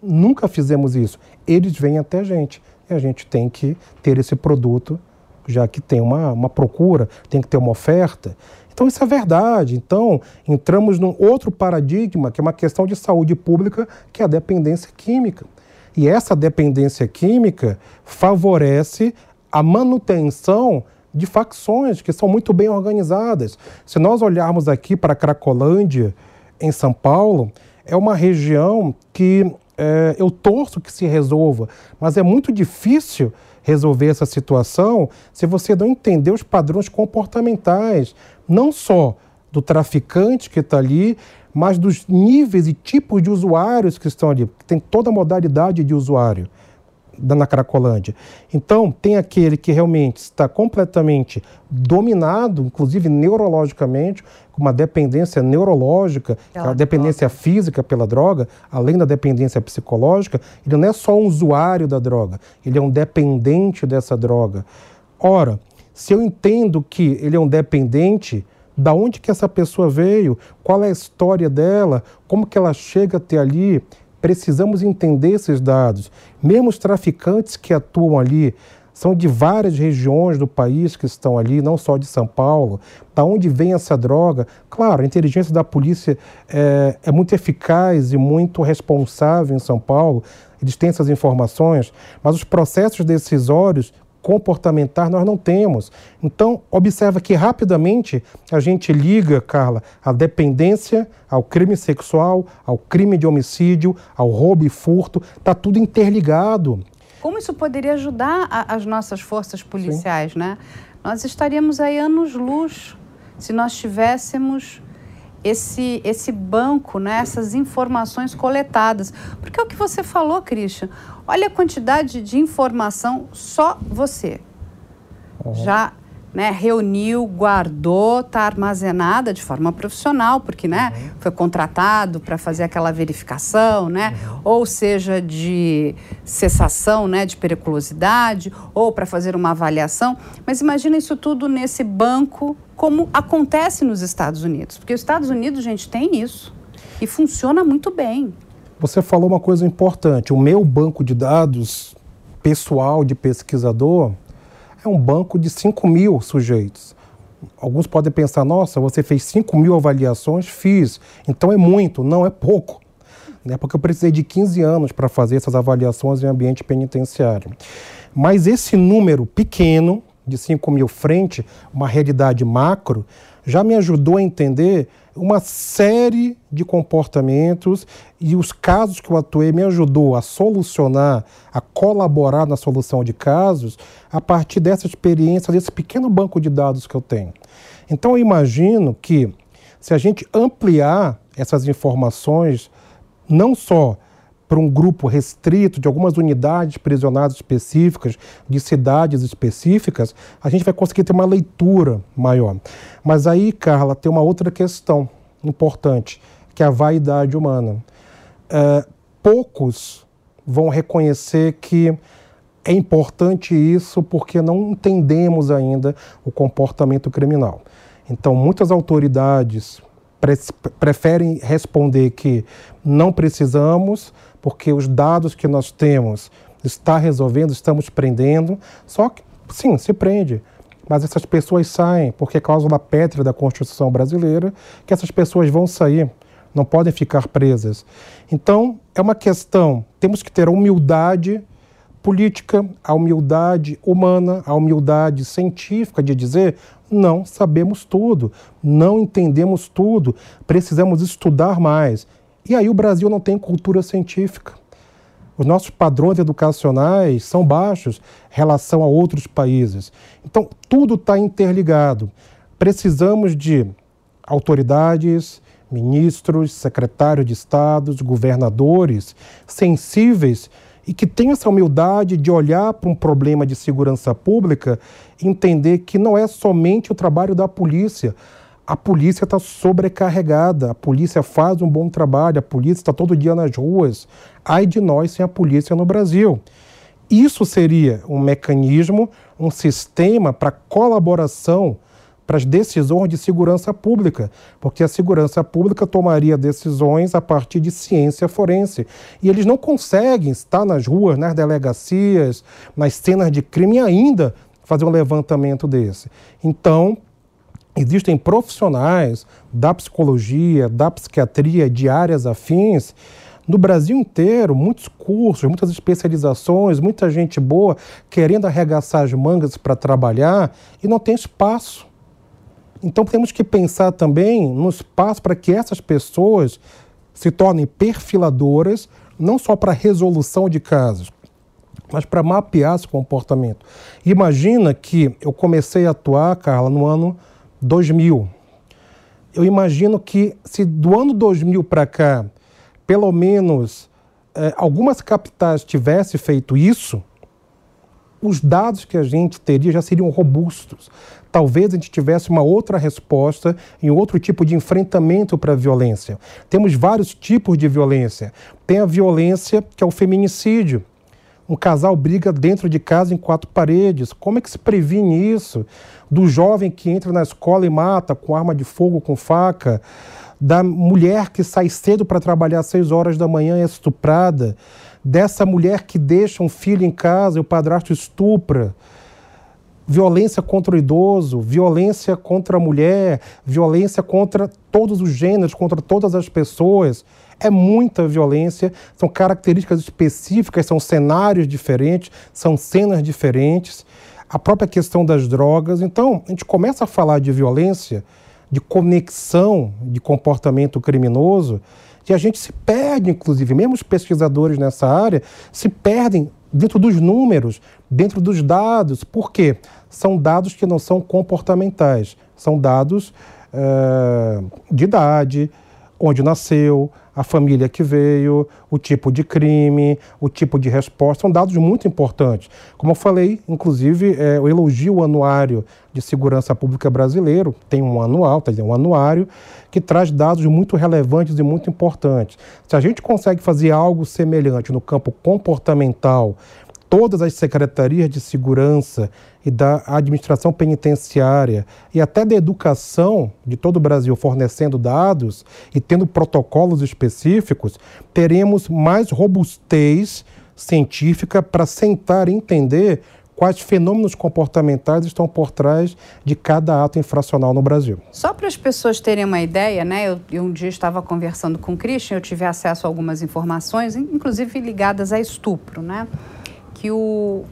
[SPEAKER 5] Nunca fizemos isso. Eles vêm até a gente e a gente tem que ter esse produto, já que tem uma, uma procura, tem que ter uma oferta. Então, isso é verdade. Então, entramos num outro paradigma, que é uma questão de saúde pública, que é a dependência química. E essa dependência química favorece a manutenção de facções que são muito bem organizadas. Se nós olharmos aqui para Cracolândia, em São Paulo, é uma região que é, eu torço que se resolva, mas é muito difícil resolver essa situação se você não entender os padrões comportamentais, não só do traficante que está ali, mas dos níveis e tipos de usuários que estão ali. Tem toda a modalidade de usuário na Cracolândia. Então, tem aquele que realmente está completamente dominado, inclusive neurologicamente, com uma dependência neurológica, a dependência droga. física pela droga, além da dependência psicológica, ele não é só um usuário da droga, ele é um dependente dessa droga. Ora, se eu entendo que ele é um dependente, da onde que essa pessoa veio, qual é a história dela, como que ela chega até ali. Precisamos entender esses dados. Mesmo os traficantes que atuam ali são de várias regiões do país que estão ali, não só de São Paulo. Da onde vem essa droga? Claro, a inteligência da polícia é, é muito eficaz e muito responsável em São Paulo. Eles têm essas informações, mas os processos decisórios comportamentais nós não temos. Então, observa que rapidamente a gente liga, Carla, a dependência ao crime sexual, ao crime de homicídio, ao roubo e furto, está tudo interligado.
[SPEAKER 4] Como isso poderia ajudar a, as nossas forças policiais, Sim. né? Nós estaríamos aí anos-luz se nós tivéssemos esse, esse banco, né, essas informações coletadas. Porque é o que você falou, Christian. Olha a quantidade de informação, só você. Uhum. Já né, reuniu, guardou, está armazenada de forma profissional, porque né, uhum. foi contratado para fazer aquela verificação, né, uhum. ou seja, de cessação né, de periculosidade, ou para fazer uma avaliação. Mas imagina isso tudo nesse banco, como acontece nos Estados Unidos. Porque os Estados Unidos, gente, tem isso. E funciona muito bem.
[SPEAKER 5] Você falou uma coisa importante. O meu banco de dados pessoal de pesquisador é um banco de 5 mil sujeitos. Alguns podem pensar, nossa, você fez 5 mil avaliações? Fiz. Então é muito, não é pouco. Né? Porque eu precisei de 15 anos para fazer essas avaliações em ambiente penitenciário. Mas esse número pequeno, de 5 mil frente, uma realidade macro, já me ajudou a entender uma série de comportamentos e os casos que eu atuei me ajudou a solucionar, a colaborar na solução de casos a partir dessa experiência, desse pequeno banco de dados que eu tenho. Então eu imagino que se a gente ampliar essas informações, não só para um grupo restrito de algumas unidades prisionais específicas, de cidades específicas, a gente vai conseguir ter uma leitura maior. Mas aí, Carla, tem uma outra questão importante, que é a vaidade humana. É, poucos vão reconhecer que é importante isso porque não entendemos ainda o comportamento criminal. Então, muitas autoridades pre preferem responder que não precisamos, porque os dados que nós temos está resolvendo, estamos prendendo. Só que, sim, se prende. Mas essas pessoas saem, porque é cláusula pétrea da Constituição brasileira que essas pessoas vão sair, não podem ficar presas. Então, é uma questão, temos que ter a humildade política, a humildade humana, a humildade científica de dizer não sabemos tudo, não entendemos tudo, precisamos estudar mais. E aí o Brasil não tem cultura científica. Os nossos padrões educacionais são baixos em relação a outros países. Então, tudo está interligado. Precisamos de autoridades, ministros, secretários de estados, governadores sensíveis e que tenham essa humildade de olhar para um problema de segurança pública e entender que não é somente o trabalho da polícia a polícia está sobrecarregada, a polícia faz um bom trabalho, a polícia está todo dia nas ruas. Ai de nós sem a polícia no Brasil. Isso seria um mecanismo, um sistema para colaboração para as decisões de segurança pública, porque a segurança pública tomaria decisões a partir de ciência forense. E eles não conseguem estar nas ruas, nas delegacias, nas cenas de crime ainda fazer um levantamento desse. Então, Existem profissionais da psicologia, da psiquiatria, de áreas afins, no Brasil inteiro, muitos cursos, muitas especializações, muita gente boa querendo arregaçar as mangas para trabalhar e não tem espaço. Então temos que pensar também no espaço para que essas pessoas se tornem perfiladoras, não só para resolução de casos, mas para mapear esse comportamento. Imagina que eu comecei a atuar, Carla, no ano 2000. Eu imagino que se do ano 2000 para cá, pelo menos eh, algumas capitais tivessem feito isso, os dados que a gente teria já seriam robustos. Talvez a gente tivesse uma outra resposta em outro tipo de enfrentamento para a violência. Temos vários tipos de violência. Tem a violência que é o feminicídio. Um casal briga dentro de casa em quatro paredes. Como é que se previne isso? Do jovem que entra na escola e mata com arma de fogo, com faca, da mulher que sai cedo para trabalhar às seis horas da manhã e é estuprada, dessa mulher que deixa um filho em casa e o padrasto estupra violência contra o idoso, violência contra a mulher, violência contra todos os gêneros, contra todas as pessoas. É muita violência, são características específicas, são cenários diferentes, são cenas diferentes. A própria questão das drogas. Então, a gente começa a falar de violência, de conexão de comportamento criminoso, e a gente se perde, inclusive, mesmo os pesquisadores nessa área se perdem dentro dos números, dentro dos dados. Por quê? São dados que não são comportamentais, são dados uh, de idade, onde nasceu, a família que veio, o tipo de crime, o tipo de resposta, são dados muito importantes. Como eu falei, inclusive, é, eu elogio o Anuário de Segurança Pública Brasileiro, tem um anual, tá, um anuário, que traz dados muito relevantes e muito importantes. Se a gente consegue fazer algo semelhante no campo comportamental, todas as secretarias de segurança e da administração penitenciária e até da educação de todo o Brasil fornecendo dados e tendo protocolos específicos, teremos mais robustez científica para sentar e entender quais fenômenos comportamentais estão por trás de cada ato infracional no Brasil.
[SPEAKER 4] Só para as pessoas terem uma ideia, né? Eu, eu um dia estava conversando com o Christian, eu tive acesso a algumas informações, inclusive ligadas a estupro, né? Que o,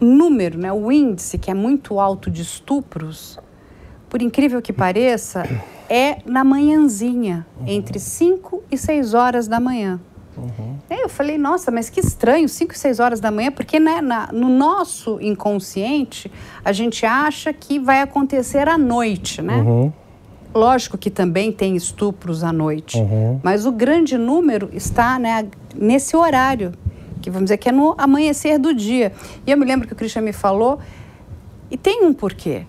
[SPEAKER 4] número, né, o índice que é muito alto de estupros, por incrível que pareça, é na manhãzinha, uhum. entre 5 e 6 horas da manhã. Uhum. Aí eu falei, nossa, mas que estranho, 5 e 6 horas da manhã, porque né, na, no nosso inconsciente a gente acha que vai acontecer à noite, né? Uhum. Lógico que também tem estupros à noite, uhum. mas o grande número está né, nesse horário que vamos dizer que é no amanhecer do dia. E eu me lembro que o Christian me falou, e tem um porquê.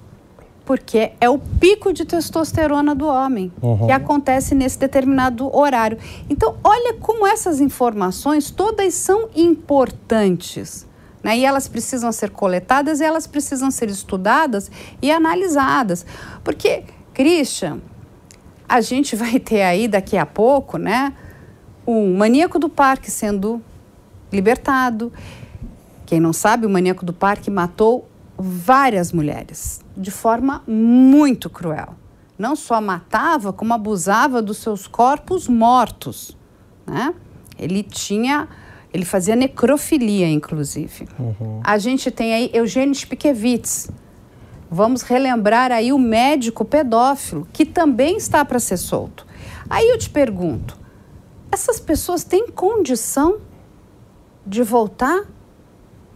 [SPEAKER 4] Porque é o pico de testosterona do homem, uhum. que acontece nesse determinado horário. Então, olha como essas informações todas são importantes. Né? E elas precisam ser coletadas e elas precisam ser estudadas e analisadas. Porque, Christian, a gente vai ter aí daqui a pouco, né? Um maníaco do parque sendo libertado. Quem não sabe, o maníaco do parque matou várias mulheres de forma muito cruel. Não só matava, como abusava dos seus corpos mortos. Né? Ele tinha. Ele fazia necrofilia, inclusive. Uhum. A gente tem aí Eugênio Spikiewicz. Vamos relembrar aí o médico pedófilo, que também está para ser solto. Aí eu te pergunto: essas pessoas têm condição de voltar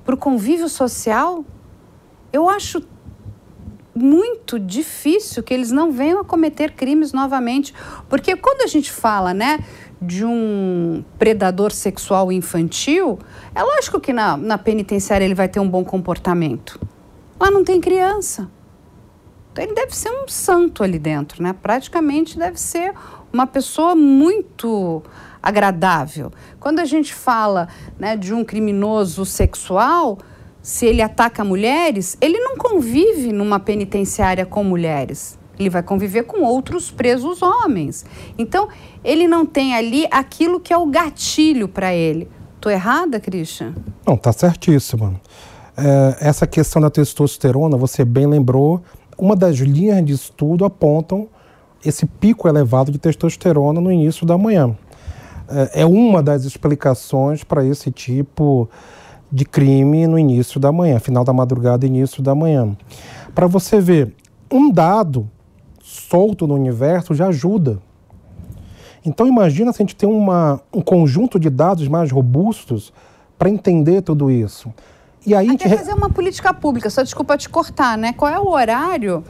[SPEAKER 4] para o convívio social, eu acho muito difícil que eles não venham a cometer crimes novamente. Porque quando a gente fala, né, de um predador sexual infantil, é lógico que na, na penitenciária ele vai ter um bom comportamento. Lá não tem criança. Então ele deve ser um santo ali dentro, né? Praticamente deve ser uma pessoa muito agradável. Quando a gente fala né, de um criminoso sexual, se ele ataca mulheres, ele não convive numa penitenciária com mulheres. Ele vai conviver com outros presos homens. Então, ele não tem ali aquilo que é o gatilho para ele. Tô errada, Christian?
[SPEAKER 5] Não, tá certíssima. É, essa questão da testosterona, você bem lembrou, uma das linhas de estudo apontam esse pico elevado de testosterona no início da manhã. É, é uma das explicações para esse tipo de crime no início da manhã, final da madrugada, início da manhã. Para você ver, um dado solto no universo já ajuda. Então imagina se a gente tem uma, um conjunto de dados mais robustos para entender tudo isso.
[SPEAKER 4] E aí Até gente... fazer uma política pública, só desculpa te cortar, né? Qual é o horário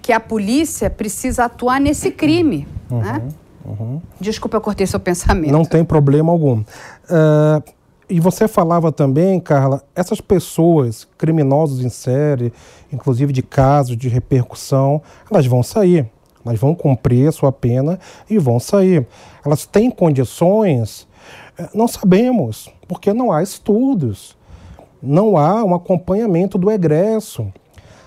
[SPEAKER 4] que a polícia precisa atuar nesse crime, uhum. né? Uhum. Desculpa, eu cortei seu pensamento.
[SPEAKER 5] Não tem problema algum. Uh, e você falava também, Carla, essas pessoas, criminosos em série, inclusive de casos de repercussão, elas vão sair. Elas vão cumprir a sua pena e vão sair. Elas têm condições? Eh, não sabemos, porque não há estudos. não há um acompanhamento do egresso.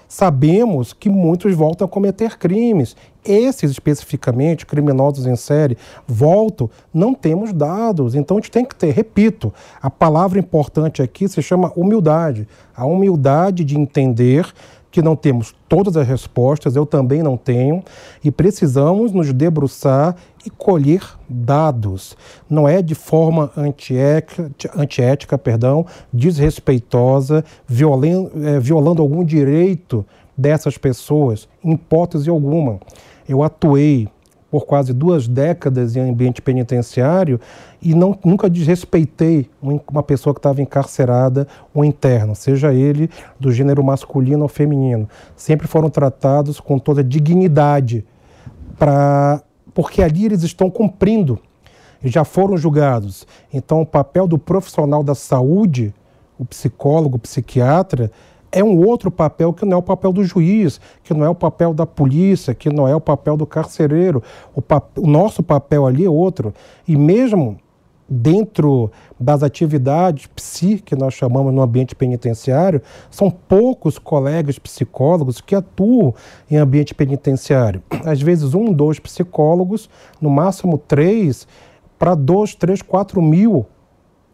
[SPEAKER 5] Sabemos que muitos voltam a cometer crimes. Esses especificamente, criminosos em série, voltam, não temos dados. Então a gente tem que ter, repito, a palavra importante aqui se chama humildade. A humildade de entender que não temos todas as respostas, eu também não tenho, e precisamos nos debruçar e colher dados. Não é de forma antiética, antiética perdão, desrespeitosa, violando, é, violando algum direito dessas pessoas, em hipótese alguma. Eu atuei por quase duas décadas em ambiente penitenciário e não, nunca desrespeitei uma pessoa que estava encarcerada, um interno, seja ele do gênero masculino ou feminino. Sempre foram tratados com toda dignidade, pra, porque ali eles estão cumprindo já foram julgados. Então, o papel do profissional da saúde, o psicólogo, o psiquiatra, é um outro papel que não é o papel do juiz, que não é o papel da polícia, que não é o papel do carcereiro. O, pap o nosso papel ali é outro. E mesmo dentro das atividades psi que nós chamamos no ambiente penitenciário, são poucos colegas psicólogos que atuam em ambiente penitenciário. Às vezes um, dois psicólogos, no máximo três, para dois, três, quatro mil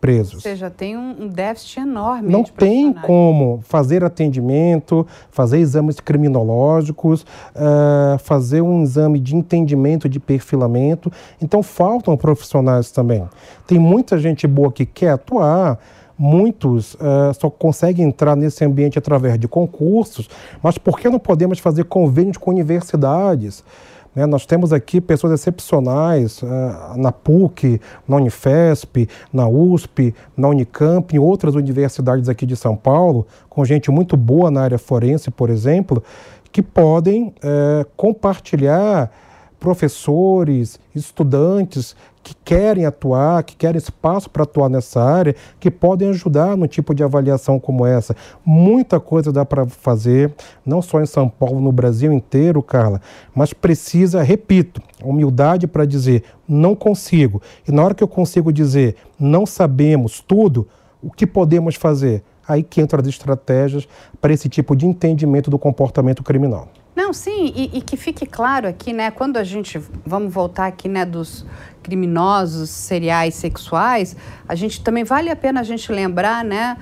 [SPEAKER 5] presos. Ou
[SPEAKER 4] seja, tem um déficit enorme.
[SPEAKER 5] Não tem como fazer atendimento, fazer exames criminológicos, uh, fazer um exame de entendimento, de perfilamento. Então faltam profissionais também. Tem muita gente boa que quer atuar. Muitos uh, só conseguem entrar nesse ambiente através de concursos, mas por que não podemos fazer convênios com universidades? Né? Nós temos aqui pessoas excepcionais uh, na PUC, na Unifesp, na USP, na Unicamp, em outras universidades aqui de São Paulo, com gente muito boa na área forense, por exemplo, que podem uh, compartilhar professores, estudantes que querem atuar, que querem espaço para atuar nessa área, que podem ajudar no tipo de avaliação como essa. Muita coisa dá para fazer, não só em São Paulo, no Brasil inteiro, Carla, mas precisa, repito, humildade para dizer não consigo. E na hora que eu consigo dizer não sabemos tudo, o que podemos fazer? Aí que entram as estratégias para esse tipo de entendimento do comportamento criminal.
[SPEAKER 4] Não, sim, e, e, que fique claro aqui, né, quando a gente, vamos voltar aqui, né, dos criminosos seriais sexuais, a gente também vale a pena a gente lembrar, né,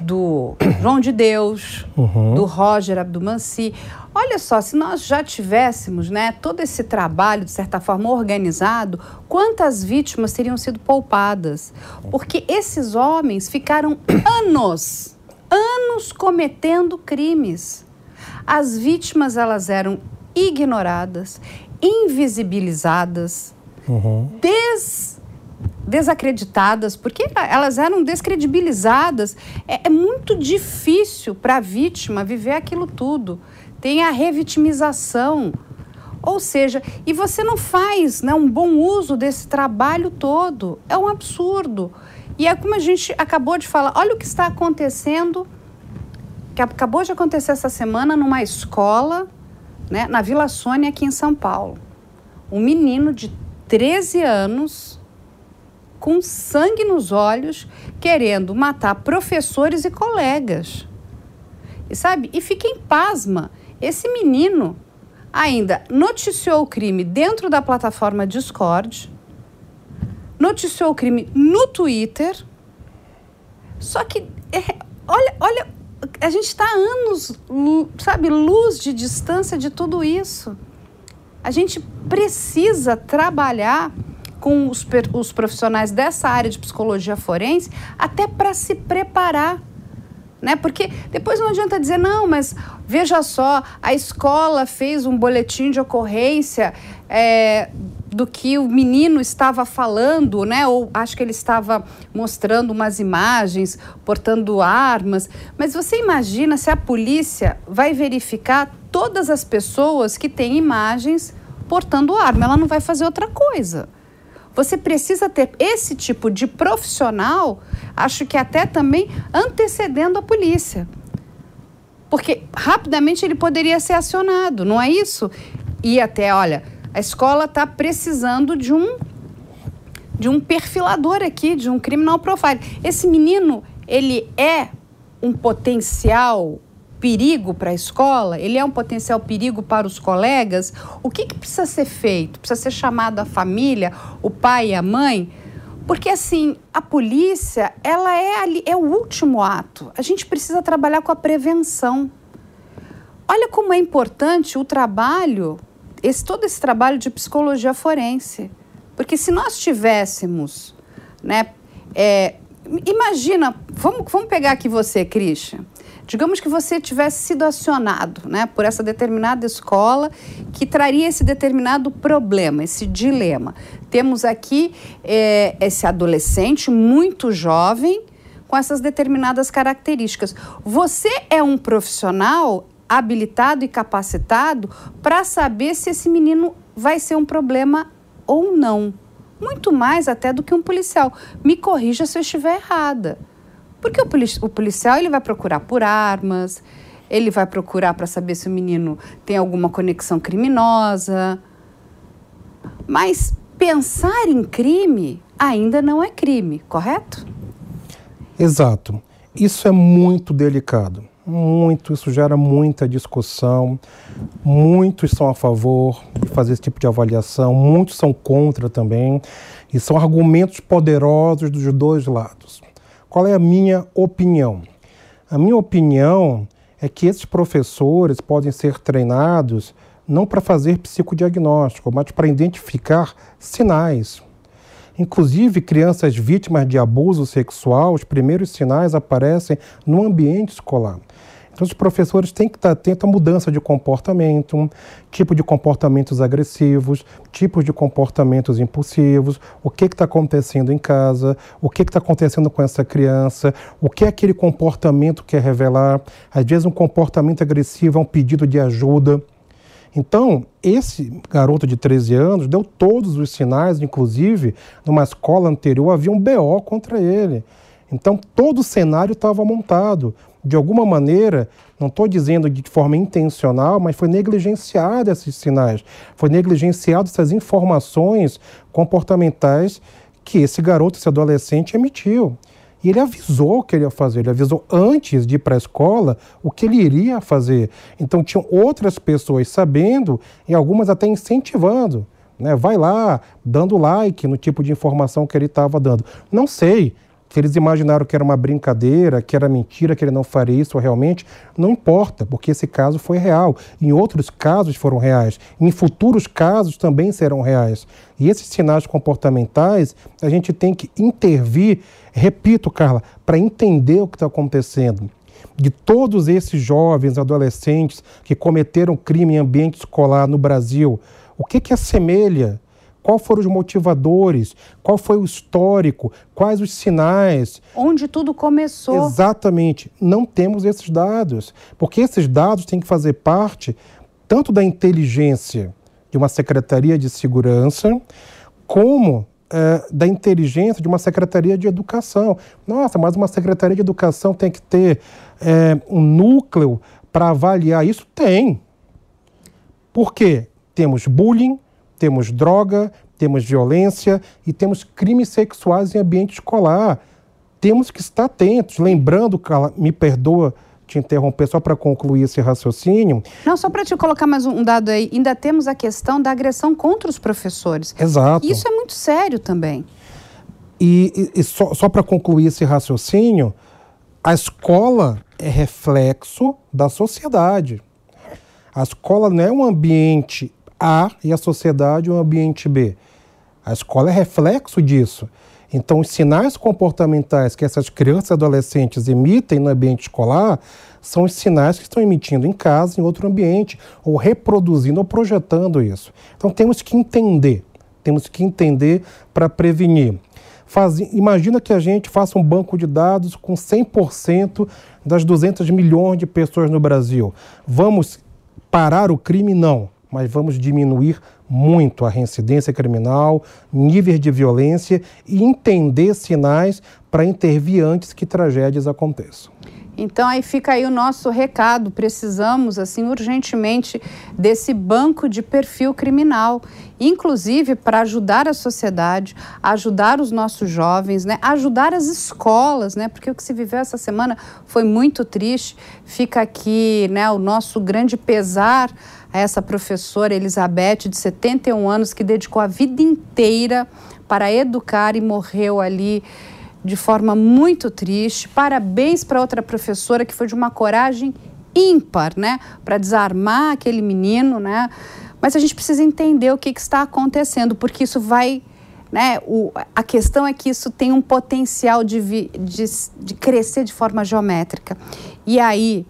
[SPEAKER 4] do João de Deus, uhum. do Roger Abdumansi. Olha só, se nós já tivéssemos, né, todo esse trabalho, de certa forma, organizado, quantas vítimas teriam sido poupadas? Porque esses homens ficaram anos, anos cometendo crimes as vítimas elas eram ignoradas, invisibilizadas, uhum. des, desacreditadas, porque elas eram descredibilizadas. É, é muito difícil para a vítima viver aquilo tudo. Tem a revitimização. Ou seja, e você não faz né, um bom uso desse trabalho todo. É um absurdo. E é como a gente acabou de falar: olha o que está acontecendo que acabou de acontecer essa semana numa escola, né, na Vila Sônia, aqui em São Paulo. Um menino de 13 anos, com sangue nos olhos, querendo matar professores e colegas. E sabe? E fiquem pasma, esse menino ainda noticiou o crime dentro da plataforma Discord, noticiou o crime no Twitter. Só que é, olha, olha a gente está anos, sabe, luz de distância de tudo isso. A gente precisa trabalhar com os, os profissionais dessa área de psicologia forense até para se preparar. Né? Porque depois não adianta dizer, não, mas veja só, a escola fez um boletim de ocorrência é, do que o menino estava falando, né? Ou acho que ele estava mostrando umas imagens, portando armas. Mas você imagina se a polícia vai verificar todas as pessoas que têm imagens portando arma? Ela não vai fazer outra coisa. Você precisa ter esse tipo de profissional, acho que até também antecedendo a polícia. Porque rapidamente ele poderia ser acionado, não é isso? E até, olha, a escola está precisando de um de um perfilador aqui, de um criminal profile. Esse menino, ele é um potencial perigo para a escola? Ele é um potencial perigo para os colegas? O que, que precisa ser feito? Precisa ser chamado a família, o pai e a mãe? Porque, assim, a polícia, ela é, ali, é o último ato. A gente precisa trabalhar com a prevenção. Olha como é importante o trabalho, esse, todo esse trabalho de psicologia forense. Porque se nós tivéssemos, né, é, imagina, vamos, vamos pegar aqui você, Christian. Digamos que você tivesse sido acionado né, por essa determinada escola que traria esse determinado problema, esse dilema. Temos aqui é, esse adolescente muito jovem com essas determinadas características. Você é um profissional habilitado e capacitado para saber se esse menino vai ser um problema ou não. Muito mais até do que um policial. Me corrija se eu estiver errada. Porque o, polici o policial ele vai procurar por armas, ele vai procurar para saber se o menino tem alguma conexão criminosa. Mas pensar em crime ainda não é crime, correto?
[SPEAKER 5] Exato. Isso é muito delicado. Muito, isso gera muita discussão. Muitos são a favor de fazer esse tipo de avaliação, muitos são contra também. E são argumentos poderosos dos dois lados. Qual é a minha opinião? A minha opinião é que esses professores podem ser treinados não para fazer psicodiagnóstico, mas para identificar sinais. Inclusive, crianças vítimas de abuso sexual, os primeiros sinais aparecem no ambiente escolar. Então, os professores têm que estar atentos à mudança de comportamento, tipo de comportamentos agressivos, tipos de comportamentos impulsivos, o que está acontecendo em casa, o que está acontecendo com essa criança, o que aquele comportamento quer revelar. Às vezes, um comportamento agressivo é um pedido de ajuda. Então, esse garoto de 13 anos deu todos os sinais, inclusive, numa escola anterior havia um BO contra ele. Então, todo o cenário estava montado de alguma maneira, não estou dizendo de forma intencional, mas foi negligenciado esses sinais, foi negligenciado essas informações comportamentais que esse garoto, esse adolescente emitiu. E ele avisou o que ele ia fazer, ele avisou antes de ir para a escola o que ele iria fazer. Então tinham outras pessoas sabendo e algumas até incentivando. Né? Vai lá, dando like no tipo de informação que ele estava dando. Não sei se eles imaginaram que era uma brincadeira, que era mentira, que ele não faria isso realmente, não importa, porque esse caso foi real. Em outros casos foram reais. Em futuros casos também serão reais. E esses sinais comportamentais, a gente tem que intervir, repito, Carla, para entender o que está acontecendo. De todos esses jovens, adolescentes que cometeram crime em ambiente escolar no Brasil, o que, que assemelha qual foram os motivadores? Qual foi o histórico? Quais os sinais?
[SPEAKER 4] Onde tudo começou.
[SPEAKER 5] Exatamente. Não temos esses dados, porque esses dados têm que fazer parte tanto da inteligência de uma secretaria de segurança, como é, da inteligência de uma secretaria de educação. Nossa, mas uma secretaria de educação tem que ter é, um núcleo para avaliar isso? Tem. Por quê? Temos bullying, temos droga, temos violência e temos crimes sexuais em ambiente escolar. Temos que estar atentos. Lembrando, Carla, me perdoa te interromper só para concluir esse raciocínio.
[SPEAKER 4] Não, só para te colocar mais um dado aí, ainda temos a questão da agressão contra os professores.
[SPEAKER 5] Exato.
[SPEAKER 4] Isso é muito sério também.
[SPEAKER 5] E, e, e só, só para concluir esse raciocínio, a escola é reflexo da sociedade. A escola não é um ambiente a e a sociedade o ambiente B. A escola é reflexo disso. Então, os sinais comportamentais que essas crianças e adolescentes emitem no ambiente escolar são os sinais que estão emitindo em casa, em outro ambiente, ou reproduzindo ou projetando isso. Então, temos que entender, temos que entender para prevenir. Faz, imagina que a gente faça um banco de dados com 100% das 200 milhões de pessoas no Brasil. Vamos parar o crime? Não mas vamos diminuir muito a reincidência criminal, níveis de violência e entender sinais para intervir antes que tragédias aconteçam.
[SPEAKER 4] Então aí fica aí o nosso recado, precisamos assim urgentemente desse banco de perfil criminal, inclusive para ajudar a sociedade, ajudar os nossos jovens, né, ajudar as escolas, né, porque o que se viveu essa semana foi muito triste. Fica aqui, né, o nosso grande pesar a essa professora Elizabeth de 71 anos que dedicou a vida inteira para educar e morreu ali de forma muito triste. Parabéns para outra professora que foi de uma coragem ímpar, né, para desarmar aquele menino, né? Mas a gente precisa entender o que, que está acontecendo, porque isso vai, né? O, a questão é que isso tem um potencial de, vi, de, de crescer de forma geométrica. E aí,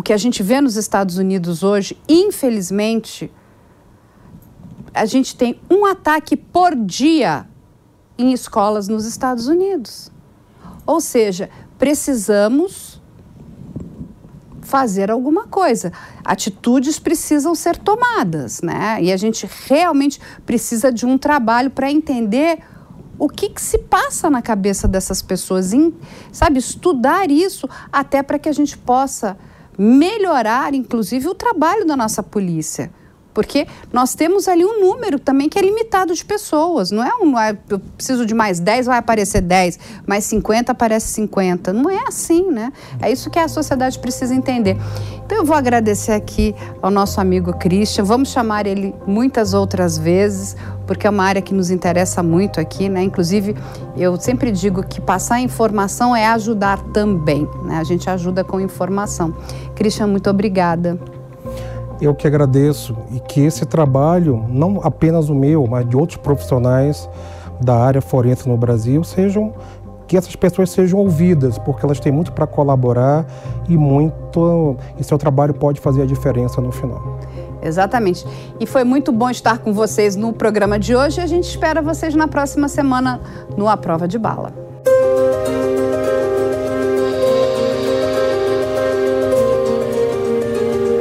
[SPEAKER 4] o que a gente vê nos Estados Unidos hoje, infelizmente, a gente tem um ataque por dia em escolas nos Estados Unidos. Ou seja, precisamos fazer alguma coisa. Atitudes precisam ser tomadas, né? E a gente realmente precisa de um trabalho para entender o que, que, se passa na cabeça dessas pessoas, em, sabe, estudar isso até para que a gente possa melhorar, inclusive, o trabalho da nossa polícia. Porque nós temos ali um número também que é limitado de pessoas. Não é um, ah, eu preciso de mais 10, vai aparecer 10, mais 50 aparece 50. Não é assim, né? É isso que a sociedade precisa entender. Então eu vou agradecer aqui ao nosso amigo Christian. Vamos chamar ele muitas outras vezes, porque é uma área que nos interessa muito aqui, né? Inclusive, eu sempre digo que passar informação é ajudar também, né? A gente ajuda com informação. Christian, muito obrigada
[SPEAKER 5] eu que agradeço e que esse trabalho, não apenas o meu, mas de outros profissionais da área forense no Brasil, sejam que essas pessoas sejam ouvidas, porque elas têm muito para colaborar e muito e seu trabalho pode fazer a diferença no final.
[SPEAKER 4] Exatamente. E foi muito bom estar com vocês no programa de hoje. A gente espera vocês na próxima semana no A Prova de Bala.